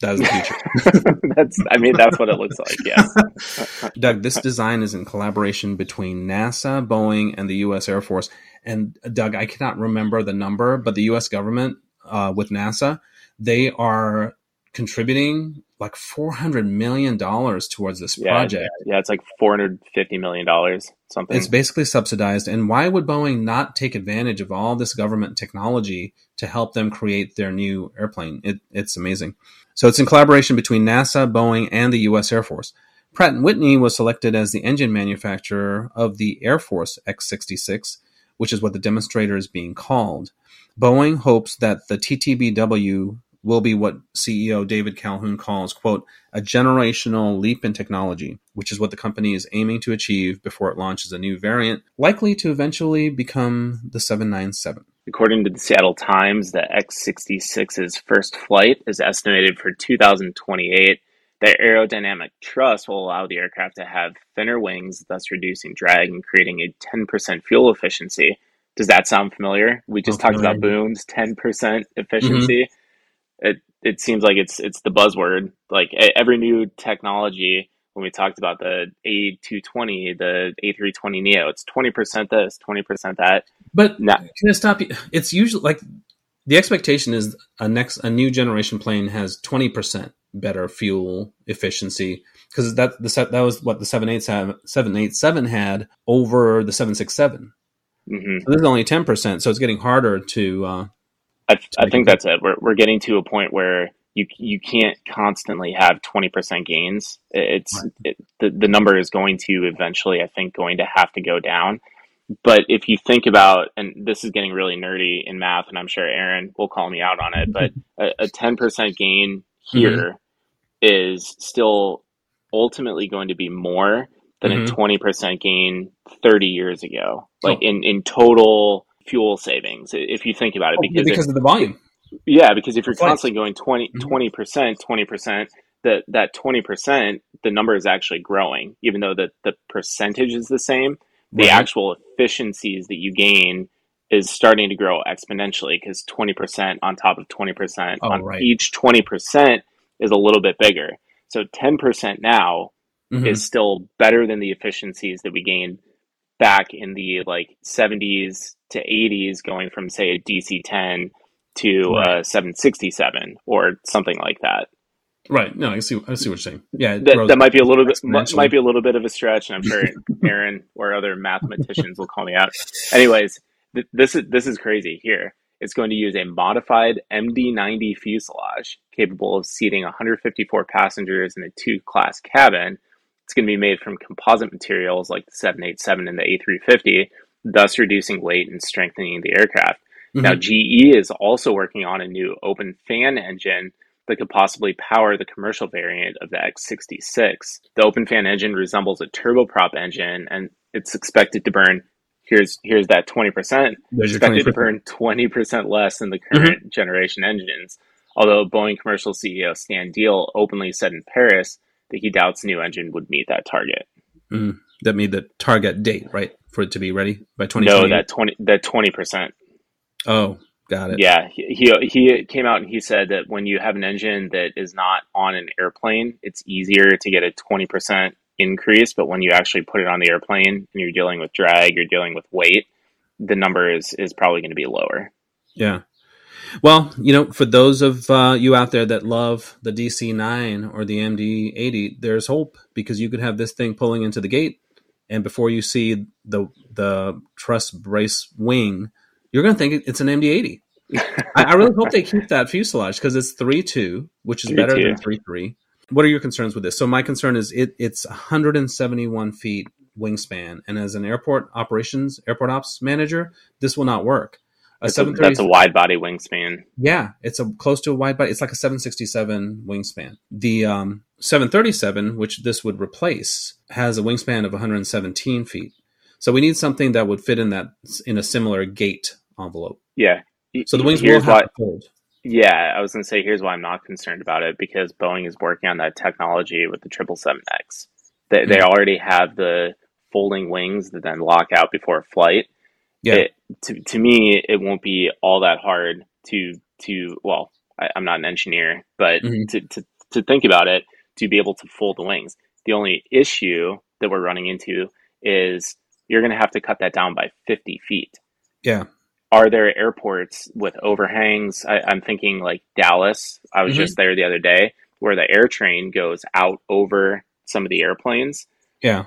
That is the future. <laughs> that's, I mean, that's what it looks like. Yeah. <laughs> Doug, this design is in collaboration between NASA, Boeing, and the U.S. Air Force. And Doug, I cannot remember the number, but the U.S. government uh, with NASA, they are contributing like four hundred million dollars towards this yeah, project. Yeah, it's like four hundred fifty million dollars, something. It's basically subsidized. And why would Boeing not take advantage of all this government technology to help them create their new airplane? It, it's amazing. So it's in collaboration between NASA, Boeing, and the U.S. Air Force. Pratt & Whitney was selected as the engine manufacturer of the Air Force X66, which is what the demonstrator is being called. Boeing hopes that the TTBW will be what CEO David Calhoun calls, quote, a generational leap in technology, which is what the company is aiming to achieve before it launches a new variant, likely to eventually become the 797. According to the Seattle Times, the X66's first flight is estimated for 2028 the aerodynamic truss will allow the aircraft to have thinner wings, thus reducing drag and creating a 10% fuel efficiency. Does that sound familiar? We just talked about Boom's 10% efficiency. Mm-hmm. It seems like it's it's the buzzword. Like every new technology, when we talked about the A220, the A320 Neo, it's 20% this, 20% that. But now, can I stop you? It's usually like the expectation is a next a new generation plane has 20% better fuel efficiency because that the that was what the 787 had over the 767. Mm-hmm. So this is only 10%, so it's getting harder to. Uh, I, I think that's it. We're, we're getting to a point where you you can't constantly have 20% gains. It's right. it, the, the number is going to eventually, I think, going to have to go down. But if you think about, and this is getting really nerdy in math, and I'm sure Aaron will call me out on it, but <laughs> a, a 10% gain here mm-hmm is still ultimately going to be more than mm-hmm. a 20% gain 30 years ago like oh. in, in total fuel savings if you think about it oh, because, because of the volume yeah because if you're constantly going 20 mm-hmm. 20% 20% that that 20% the number is actually growing even though the, the percentage is the same the right. actual efficiencies that you gain is starting to grow exponentially because 20% on top of 20% oh, on right. each 20% is a little bit bigger. So 10% now mm-hmm. is still better than the efficiencies that we gained back in the like 70s to 80s going from say a DC10 to right. Uh, a 767 or something like that. Right. No, I see. I see what you're saying. Yeah, that, that might be a little bit might be a little bit of a stretch, and I'm sure <laughs> Aaron or other mathematicians will call me out. Anyways, th- this is this is crazy here. It's going to use a modified MD-90 fuselage capable of seating 154 passengers in a two-class cabin. It's going to be made from composite materials like the 787 and the A350, thus reducing weight and strengthening the aircraft. Mm-hmm. Now, GE is also working on a new open fan engine that could possibly power the commercial variant of the X66. The open fan engine resembles a turboprop engine and it's expected to burn here's here's that 20% There's expected 20%. to burn 20% less than the mm-hmm. current mm-hmm. generation engines. Although Boeing commercial CEO Stan Deal openly said in Paris that he doubts new engine would meet that target. Mm, that mean the target date, right, for it to be ready by 2020? No, that 20 that 20%. Oh, got it. Yeah, he he came out and he said that when you have an engine that is not on an airplane, it's easier to get a 20% increase, but when you actually put it on the airplane and you're dealing with drag, you're dealing with weight, the number is is probably going to be lower. Yeah. Well, you know, for those of uh, you out there that love the DC9 or the MD80, there's hope because you could have this thing pulling into the gate, and before you see the the truss brace wing, you're going to think it's an MD80. <laughs> I, I, really hope they keep that fuselage because it's three two, which is three better two. than three three what are your concerns with this? So my concern is it it's 171 feet wingspan, and as an airport operations airport ops manager, this will not work. A that's, a, that's a wide body wingspan. Yeah, it's a close to a wide body. It's like a 767 wingspan. The um, 737, which this would replace, has a wingspan of 117 feet. So we need something that would fit in that in a similar gate envelope. Yeah. So the wings Here's will have. Yeah, I was going to say here's why I'm not concerned about it because Boeing is working on that technology with the 777X. They, mm-hmm. they already have the folding wings that then lock out before flight. Yeah. It, to, to me, it won't be all that hard to, to well, I, am not an engineer, but mm-hmm. to, to, to think about it, to be able to fold the wings. The only issue that we're running into is you're going to have to cut that down by 50 feet. Yeah are there airports with overhangs? I, am thinking like Dallas. I was mm-hmm. just there the other day where the air train goes out over some of the airplanes. Yeah.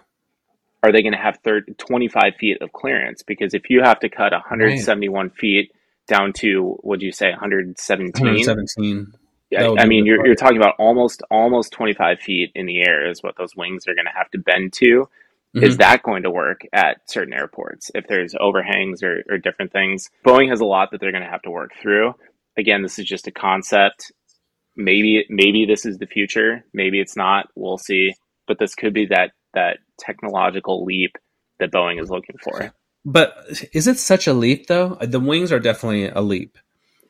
Are they going to have 30, 25 feet of clearance? Because if you have to cut 171 right. feet down to, what do you say 117? 117. I, I mean, you're, you're talking about almost almost 25 feet in the air is what those wings are going to have to bend to Mm-hmm. Is that going to work at certain airports if there's overhangs or, or different things? Boeing has a lot that they're going to have to work through. Again, this is just a concept. Maybe maybe this is the future. Maybe it's not. We'll see. But this could be that that technological leap that Boeing is looking for. But is it such a leap though? The wings are definitely a leap.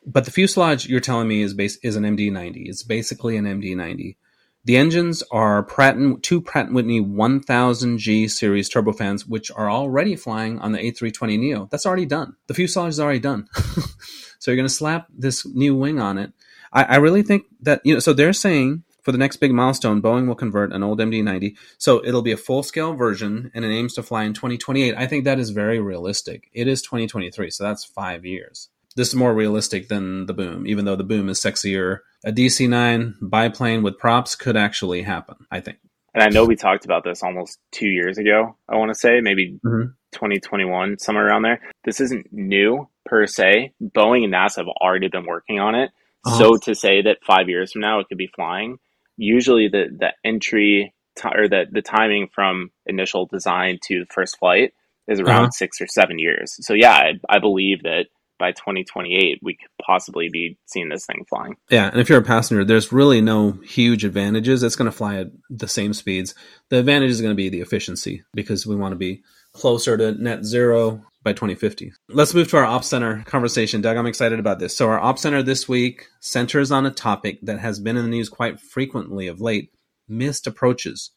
But the fuselage you're telling me is base is an MD90. It's basically an MD90. The engines are Pratt and, two Pratt & Whitney 1000G series turbofans, which are already flying on the A320neo. That's already done. The fuselage is already done. <laughs> so you're going to slap this new wing on it. I, I really think that you know. So they're saying for the next big milestone, Boeing will convert an old MD-90. So it'll be a full-scale version, and it aims to fly in 2028. I think that is very realistic. It is 2023, so that's five years this is more realistic than the boom, even though the boom is sexier. A DC 9 biplane with props could actually happen, I think. And I know we talked about this almost two years ago, I want to say, maybe mm-hmm. 2021, somewhere around there. This isn't new per se. Boeing and NASA have already been working on it. Uh-huh. So to say that five years from now it could be flying, usually the, the entry t- or the, the timing from initial design to the first flight is around uh-huh. six or seven years. So yeah, I, I believe that by 2028 we could possibly be seeing this thing flying. Yeah, and if you're a passenger, there's really no huge advantages. It's going to fly at the same speeds. The advantage is going to be the efficiency because we want to be closer to net zero by 2050. Let's move to our Ops Center conversation. Doug, I'm excited about this. So, our Ops Center this week centers on a topic that has been in the news quite frequently of late missed approaches.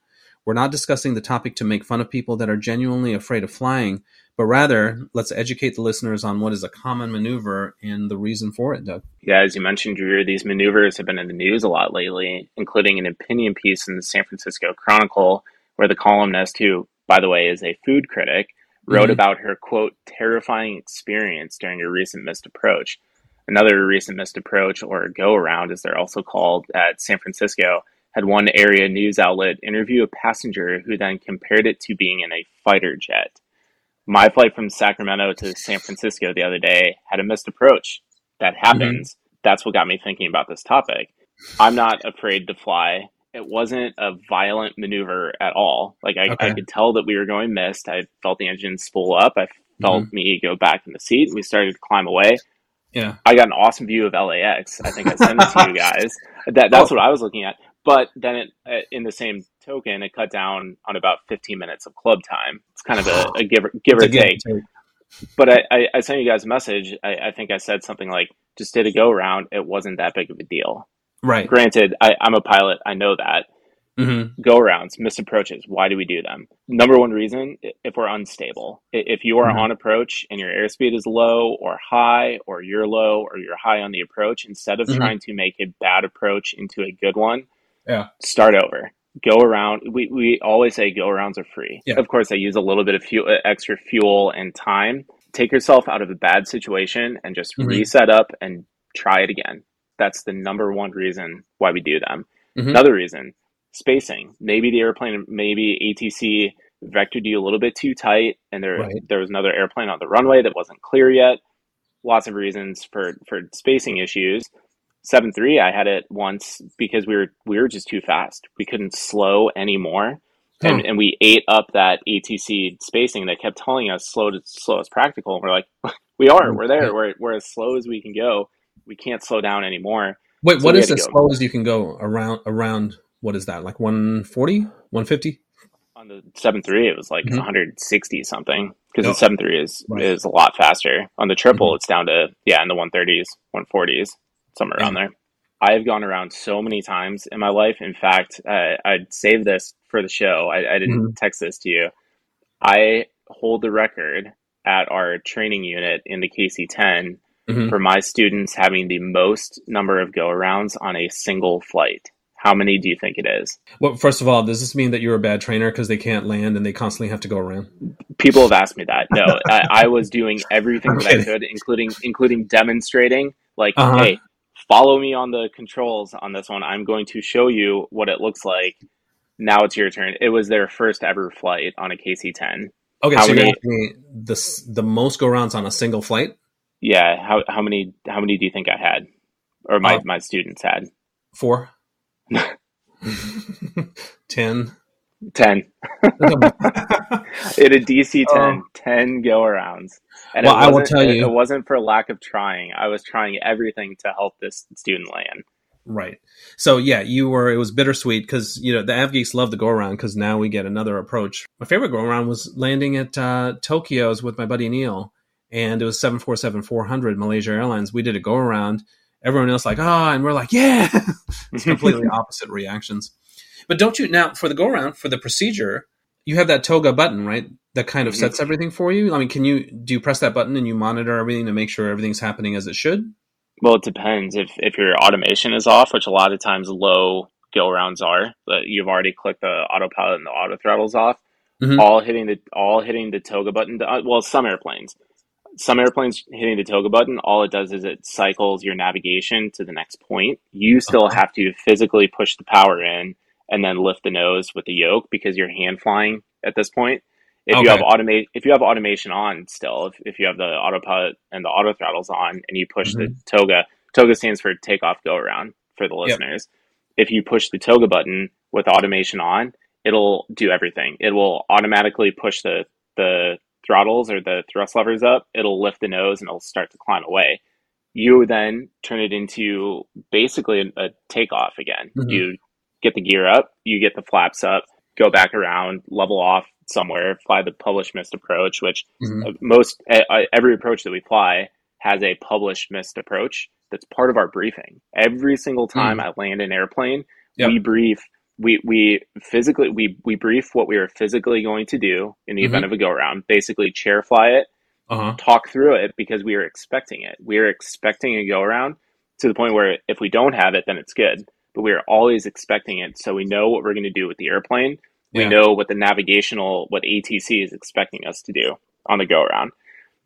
We're not discussing the topic to make fun of people that are genuinely afraid of flying, but rather let's educate the listeners on what is a common maneuver and the reason for it, Doug. Yeah, as you mentioned, Drew, these maneuvers have been in the news a lot lately, including an opinion piece in the San Francisco Chronicle where the columnist, who, by the way, is a food critic, wrote mm-hmm. about her quote terrifying experience during a recent missed approach. Another recent missed approach, or go around as they're also called at San Francisco, had one area news outlet interview a passenger who then compared it to being in a fighter jet my flight from Sacramento to San Francisco the other day had a missed approach. That mm-hmm. happens. Mm-hmm. That's what got me thinking about this topic. I'm not afraid to fly. It wasn't a violent maneuver at all. Like I, okay. I could tell that we were going missed. I felt the engine spool up. I felt mm-hmm. me go back in the seat. And we started to climb away. Yeah. I got an awesome view of LAX. I think I sent it to you <laughs> guys. That, that's oh. what I was looking at. But then it, in the same token, it cut down on about 15 minutes of club time. It's kind of a, <sighs> a give, give or take. take. But I, I, I, sent you guys a message. I, I think I said something like, just did a go around. It wasn't that big of a deal. Right. Granted, I, I'm a pilot. I know that. Mm-hmm. Go arounds, missed approaches. Why do we do them? Number one reason if we're unstable. If you are mm-hmm. on approach and your airspeed is low or high, or you're low or you're high on the approach, instead of mm-hmm. trying to make a bad approach into a good one, yeah, start over. Go around. We, we always say go arounds are free. Yeah. Of course, I use a little bit of fuel, extra fuel and time. Take yourself out of a bad situation and just mm-hmm. reset up and try it again. That's the number one reason why we do them. Mm-hmm. Another reason spacing. Maybe the airplane, maybe ATC vectored you a little bit too tight, and there right. there was another airplane on the runway that wasn't clear yet. Lots of reasons for for spacing issues. Seven three, I had it once because we were we were just too fast. We couldn't slow anymore. And, and we ate up that ATC spacing that kept telling us slow to slow as practical. And we're like, <laughs> we are, we're there, we're, we're as slow as we can go. We can't slow down anymore. Wait, so what is as slow as you can go around around what is that like 140 150 on the 7.3 it was like mm-hmm. 160 something because oh. the 7.3 is right. is a lot faster on the triple mm-hmm. it's down to yeah in the 130s 140s somewhere around there i have gone around so many times in my life in fact uh, i'd save this for the show i, I didn't mm-hmm. text this to you i hold the record at our training unit in the kc10 mm-hmm. for my students having the most number of go arounds on a single flight how many do you think it is? Well, first of all, does this mean that you're a bad trainer because they can't land and they constantly have to go around? People have asked me that. No, I, I, was doing everything that I could, including including demonstrating. Like, uh-huh. hey, follow me on the controls on this one. I'm going to show you what it looks like. Now it's your turn. It was their first ever flight on a KC-10. Okay, how so many, you're the the most go rounds on a single flight? Yeah. How how many how many do you think I had, or my uh, my students had? Four. <laughs> Ten. 10. <laughs> in a DC 10, oh. 10 go arounds. And well, I will tell you, it wasn't for lack of trying. I was trying everything to help this student land. Right. So yeah, you were. It was bittersweet because you know the Av geeks love the go around because now we get another approach. My favorite go around was landing at uh, Tokyo's with my buddy Neil, and it was seven four seven four hundred Malaysia Airlines. We did a go around, everyone else like ah, oh, and we're like yeah. <laughs> it's completely <laughs> opposite reactions. But don't you now for the go around for the procedure? You have that toga button, right? That kind of sets everything for you. I mean, can you do you press that button and you monitor everything to make sure everything's happening as it should? Well, it depends. If if your automation is off, which a lot of times low go arounds are, but you've already clicked the autopilot and the auto throttles off. Mm-hmm. All hitting the all hitting the toga button. Uh, well, some airplanes some airplanes hitting the toga button, all it does is it cycles your navigation to the next point. You still uh-huh. have to physically push the power in and then lift the nose with the yoke because you're hand flying at this point. If okay. you have automate, if you have automation on still, if, if you have the autopilot and the auto throttles on, and you push mm-hmm. the toga, toga stands for takeoff go around for the listeners. Yep. If you push the toga button with automation on, it'll do everything. It will automatically push the the throttles or the thrust levers up, it'll lift the nose and it'll start to climb away. You then turn it into basically a, takeoff again. Mm-hmm. You get the gear up, you get the flaps up, go back around, level off somewhere, fly the published missed approach, which mm-hmm. most uh, every approach that we fly has a published missed approach that's part of our briefing. Every single time mm-hmm. I land an airplane, yep. we brief we we physically we we brief what we are physically going to do in the mm-hmm. event of a go around. Basically, chair fly it, uh-huh. talk through it because we are expecting it. We are expecting a go around to the point where if we don't have it, then it's good. But we are always expecting it, so we know what we're going to do with the airplane. We know what the navigational, what ATC is expecting us to do on the go around.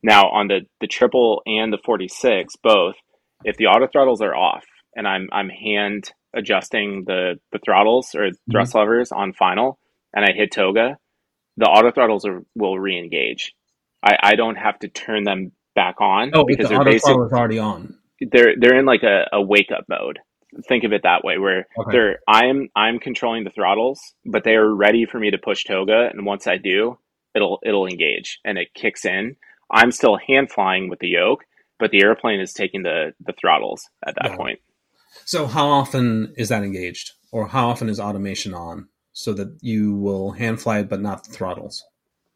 Now, on the the triple and the forty six, both, if the auto throttles are off and I'm I'm hand adjusting the the throttles or mm-hmm. thrust mm-hmm. levers on final and I hit toga, the auto throttles are, will re-engage. I, I don't have to turn them back on oh, because the they're basically already on. They're they're in like a, a wake up mode. Think of it that way, where okay. they're I'm I'm controlling the throttles, but they are ready for me to push toga, and once I do, it'll it'll engage and it kicks in. I'm still hand flying with the yoke, but the airplane is taking the the throttles at that point. So, how often is that engaged, or how often is automation on, so that you will hand fly but not the throttles?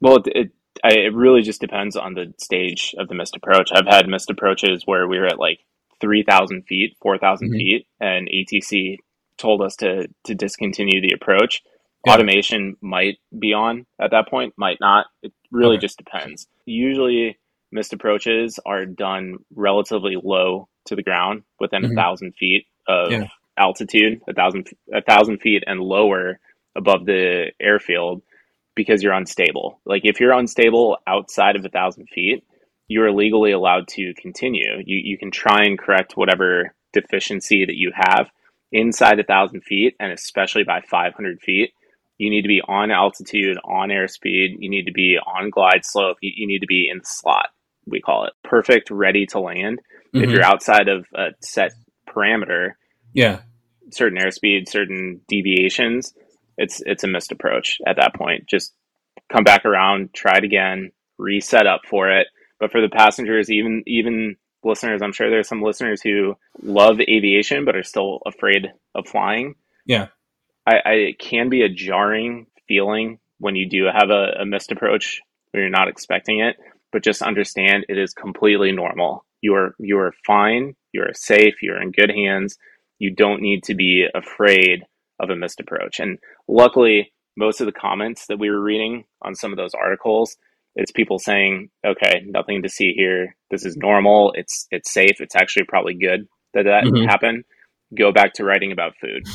Well, it, it it really just depends on the stage of the missed approach. I've had missed approaches where we were at like three thousand feet, four thousand mm mm-hmm. feet, and ATC told us to to discontinue the approach. Yeah. Automation might be on at that point, might not. It really okay. just depends. Usually, missed approaches are done relatively low to the ground, within mm-hmm. a thousand feet of yeah. altitude, a thousand a thousand feet and lower above the airfield, because you're unstable. Like if you're unstable outside of a thousand feet, you are legally allowed to continue. You you can try and correct whatever deficiency that you have inside a thousand feet, and especially by 500 feet. You need to be on altitude, on airspeed. You need to be on glide slope. You, you need to be in the slot. We call it perfect, ready to land. Mm-hmm. If you're outside of a set parameter, yeah, certain airspeed, certain deviations, it's it's a missed approach at that point. Just come back around, try it again, reset up for it. But for the passengers, even even listeners, I'm sure there's some listeners who love aviation but are still afraid of flying. Yeah, I, I it can be a jarring feeling when you do have a, a missed approach when you're not expecting it. But just understand it is completely normal. You are you are fine. You are safe. You're in good hands. You don't need to be afraid of a missed approach. And luckily, most of the comments that we were reading on some of those articles, it's people saying, "Okay, nothing to see here. This is normal. It's it's safe. It's actually probably good that that mm-hmm. happened." Go back to writing about food.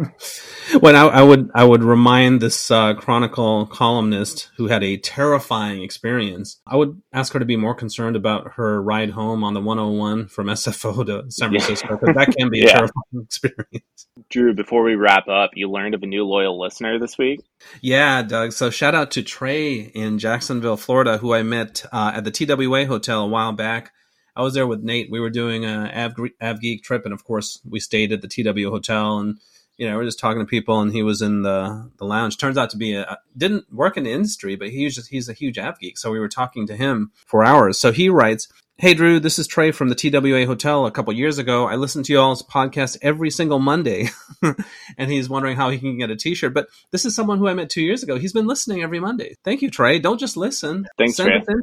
<laughs> when I, I, would I would remind this uh, Chronicle columnist who had a terrifying experience, I would ask her to be more concerned about her ride home on the 101 from SFO to San Francisco because that can be <laughs> yeah. a terrifying experience. Drew, before we wrap up, you learned of a new loyal listener this week. Yeah, Doug. So shout out to Trey in Jacksonville, Florida, who I met uh, at the TWA Hotel a while back. I was there with Nate. We were doing a Av, Av Geek trip, and of course, we stayed at the TW Hotel, and you know, we're just talking to people, and he was in the the lounge. Turns out to be a didn't work in the industry, but he's just he's a huge Av Geek. So we were talking to him for hours. So he writes, Hey Drew, this is Trey from the TWA Hotel. A couple years ago, I listened to y'all's podcast every single Monday, <laughs> and he's wondering how he can get a T-shirt. But this is someone who I met two years ago. He's been listening every Monday. Thank you, Trey. Don't just listen. Thanks, Send Trey.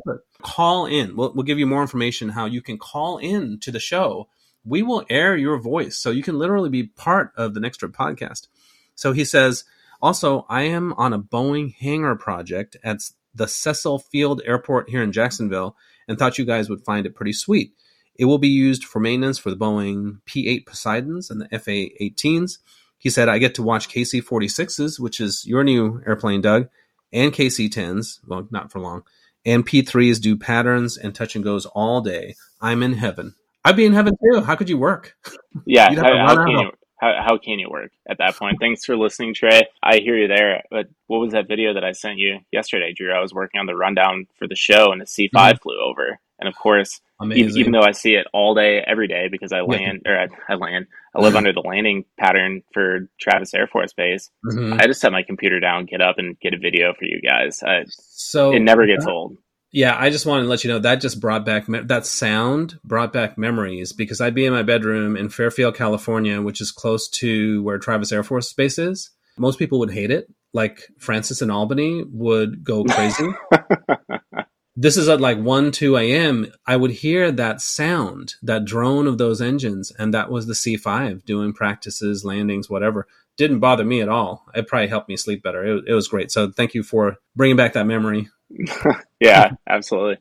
Call in. We'll, we'll give you more information how you can call in to the show. We will air your voice, so you can literally be part of the Next Trip podcast. So he says, also, I am on a Boeing hangar project at the Cecil Field Airport here in Jacksonville and thought you guys would find it pretty sweet. It will be used for maintenance for the Boeing P 8 Poseidons and the FA 18s. He said, I get to watch KC 46s, which is your new airplane, Doug, and KC 10s. Well, not for long. And P3s do patterns and touch and goes all day. I'm in heaven. I'd be in heaven too. How could you work? Yeah, <laughs> how, how, can you, how, how can you work at that point? Thanks for listening, Trey. I hear you there. But what was that video that I sent you yesterday, Drew? I was working on the rundown for the show, and a C5 mm-hmm. flew over. And of course, even, even, though I see it all day, every day, because I land or I, I land, I live under the landing pattern for Travis Air Force Base. Mm-hmm. I just set my computer down, get up, and get a video for you guys. I, so it never gets old. Yeah, I just wanted to let you know that just brought back me- that sound brought back memories because I'd be in my bedroom in Fairfield, California, which is close to where Travis Air Force Base is. Most people would hate it. Like Francis and Albany would go <laughs> crazy. this is at like 1 2 a.m i would hear that sound that drone of those engines and that was the c5 doing practices landings whatever didn't bother me at all it probably helped me sleep better it, it was great so thank you for bringing back that memory <laughs> yeah, absolutely.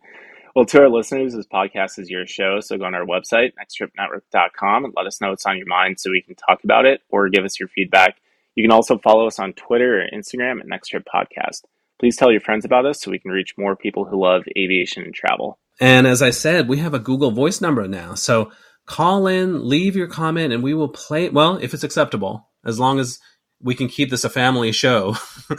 Well, to our listeners, this podcast is your show. So go on our website, nexttripnetwork.com, and let us know what's on your mind so we can talk about it or give us your feedback. You can also follow us on Twitter or Instagram at Next Trip Podcast. Please tell your friends about us so we can reach more people who love aviation and travel. And as I said, we have a Google Voice number now. So call in, leave your comment, and we will play it. Well, if it's acceptable, as long as we can keep this a family show. <laughs>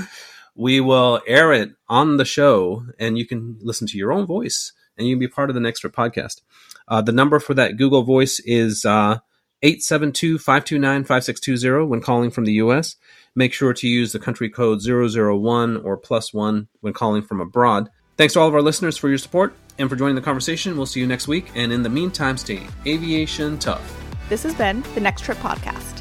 we will air it on the show and you can listen to your own voice and you can be part of the Next Trip podcast. Uh, the number for that Google voice is uh, 872-529-5620 when calling from the U.S. Make sure to use the country code 001 or plus one when calling from abroad. Thanks to all of our listeners for your support and for joining the conversation. We'll see you next week. And in the meantime, stay aviation tough. This has been the Next Trip Podcast.